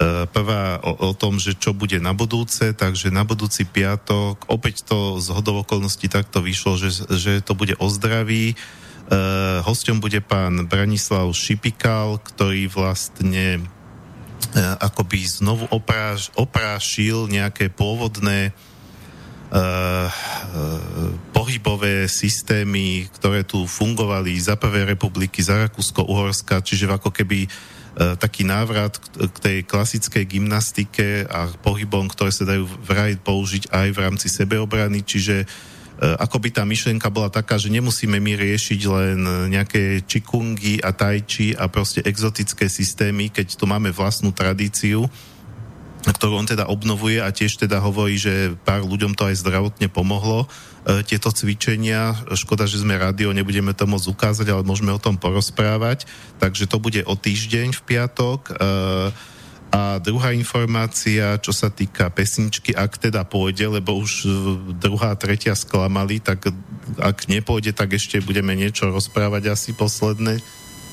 Uh, prvá o, o tom, že čo bude na budúce, takže na budúci piatok, opäť to z hodov okolností takto vyšlo, že, že to bude o zdraví. Uh, hosťom bude pán Branislav Šipikal, ktorý vlastne uh, akoby znovu opráš, oprášil nejaké pôvodné uh, pohybové systémy, ktoré tu fungovali za Prvej republiky, za Rakúsko-Uhorska, čiže ako keby uh, taký návrat k, tej klasickej gymnastike a pohybom, ktoré sa dajú vraj použiť aj v rámci sebeobrany, čiže ako by tá myšlenka bola taká, že nemusíme my riešiť len nejaké čikungy a tajči a proste exotické systémy, keď tu máme vlastnú tradíciu, ktorú on teda obnovuje a tiež teda hovorí, že pár ľuďom to aj zdravotne pomohlo, e, tieto cvičenia. Škoda, že sme rádio, nebudeme to môcť ukázať, ale môžeme o tom porozprávať. Takže to bude o týždeň v piatok. E, a druhá informácia, čo sa týka pesničky, ak teda pôjde, lebo už druhá, tretia sklamali, tak ak nepôjde, tak ešte budeme niečo rozprávať asi posledné.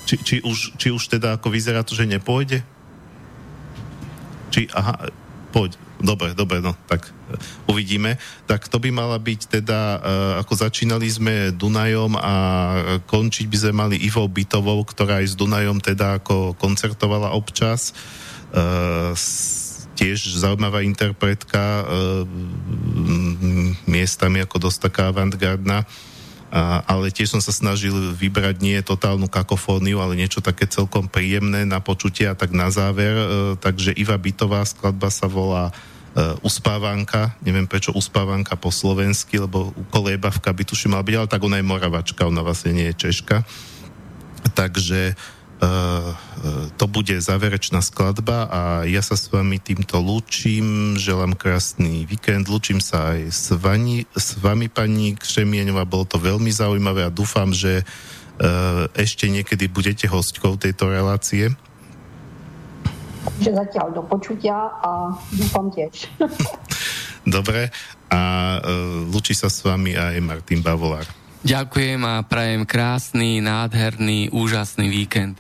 Či, či, už, či už teda ako vyzerá to, že nepôjde? Či, aha, poď, dobre, dobre, no, tak e, uvidíme. Tak to by mala byť teda, uh, ako začínali sme Dunajom a končiť by sme mali Ivou Bytovou, ktorá aj s Dunajom teda ako koncertovala občas. Uh, tiež zaujímavá interpretka, miestami ako dosť taká avantgardná. Ale tiež som sa snažil vybrať nie totálnu kakofóniu, ale niečo také celkom príjemné na počutie a tak na záver. E, takže Iva Bytová skladba sa volá e, Uspávanka, neviem prečo Uspávanka po slovensky, lebo Kolébavka by tuším mala byť, ale tak ona je Moravačka, ona vlastne nie je Češka. Takže Uh, to bude záverečná skladba a ja sa s vami týmto lúčim, želám krásny víkend, lúčim sa aj s, vani, s vami pani Křemieňová, bolo to veľmi zaujímavé a dúfam, že uh, ešte niekedy budete hostkou tejto relácie. Že zatiaľ do počutia a dúfam tiež. Dobre, a uh, lúči sa s vami aj Martin Bavolár. Ďakujem a prajem krásny, nádherný, úžasný víkend.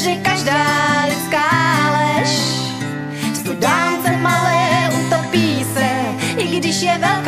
Protože každá lidská lež. Studánce malé utopí se, i když je velká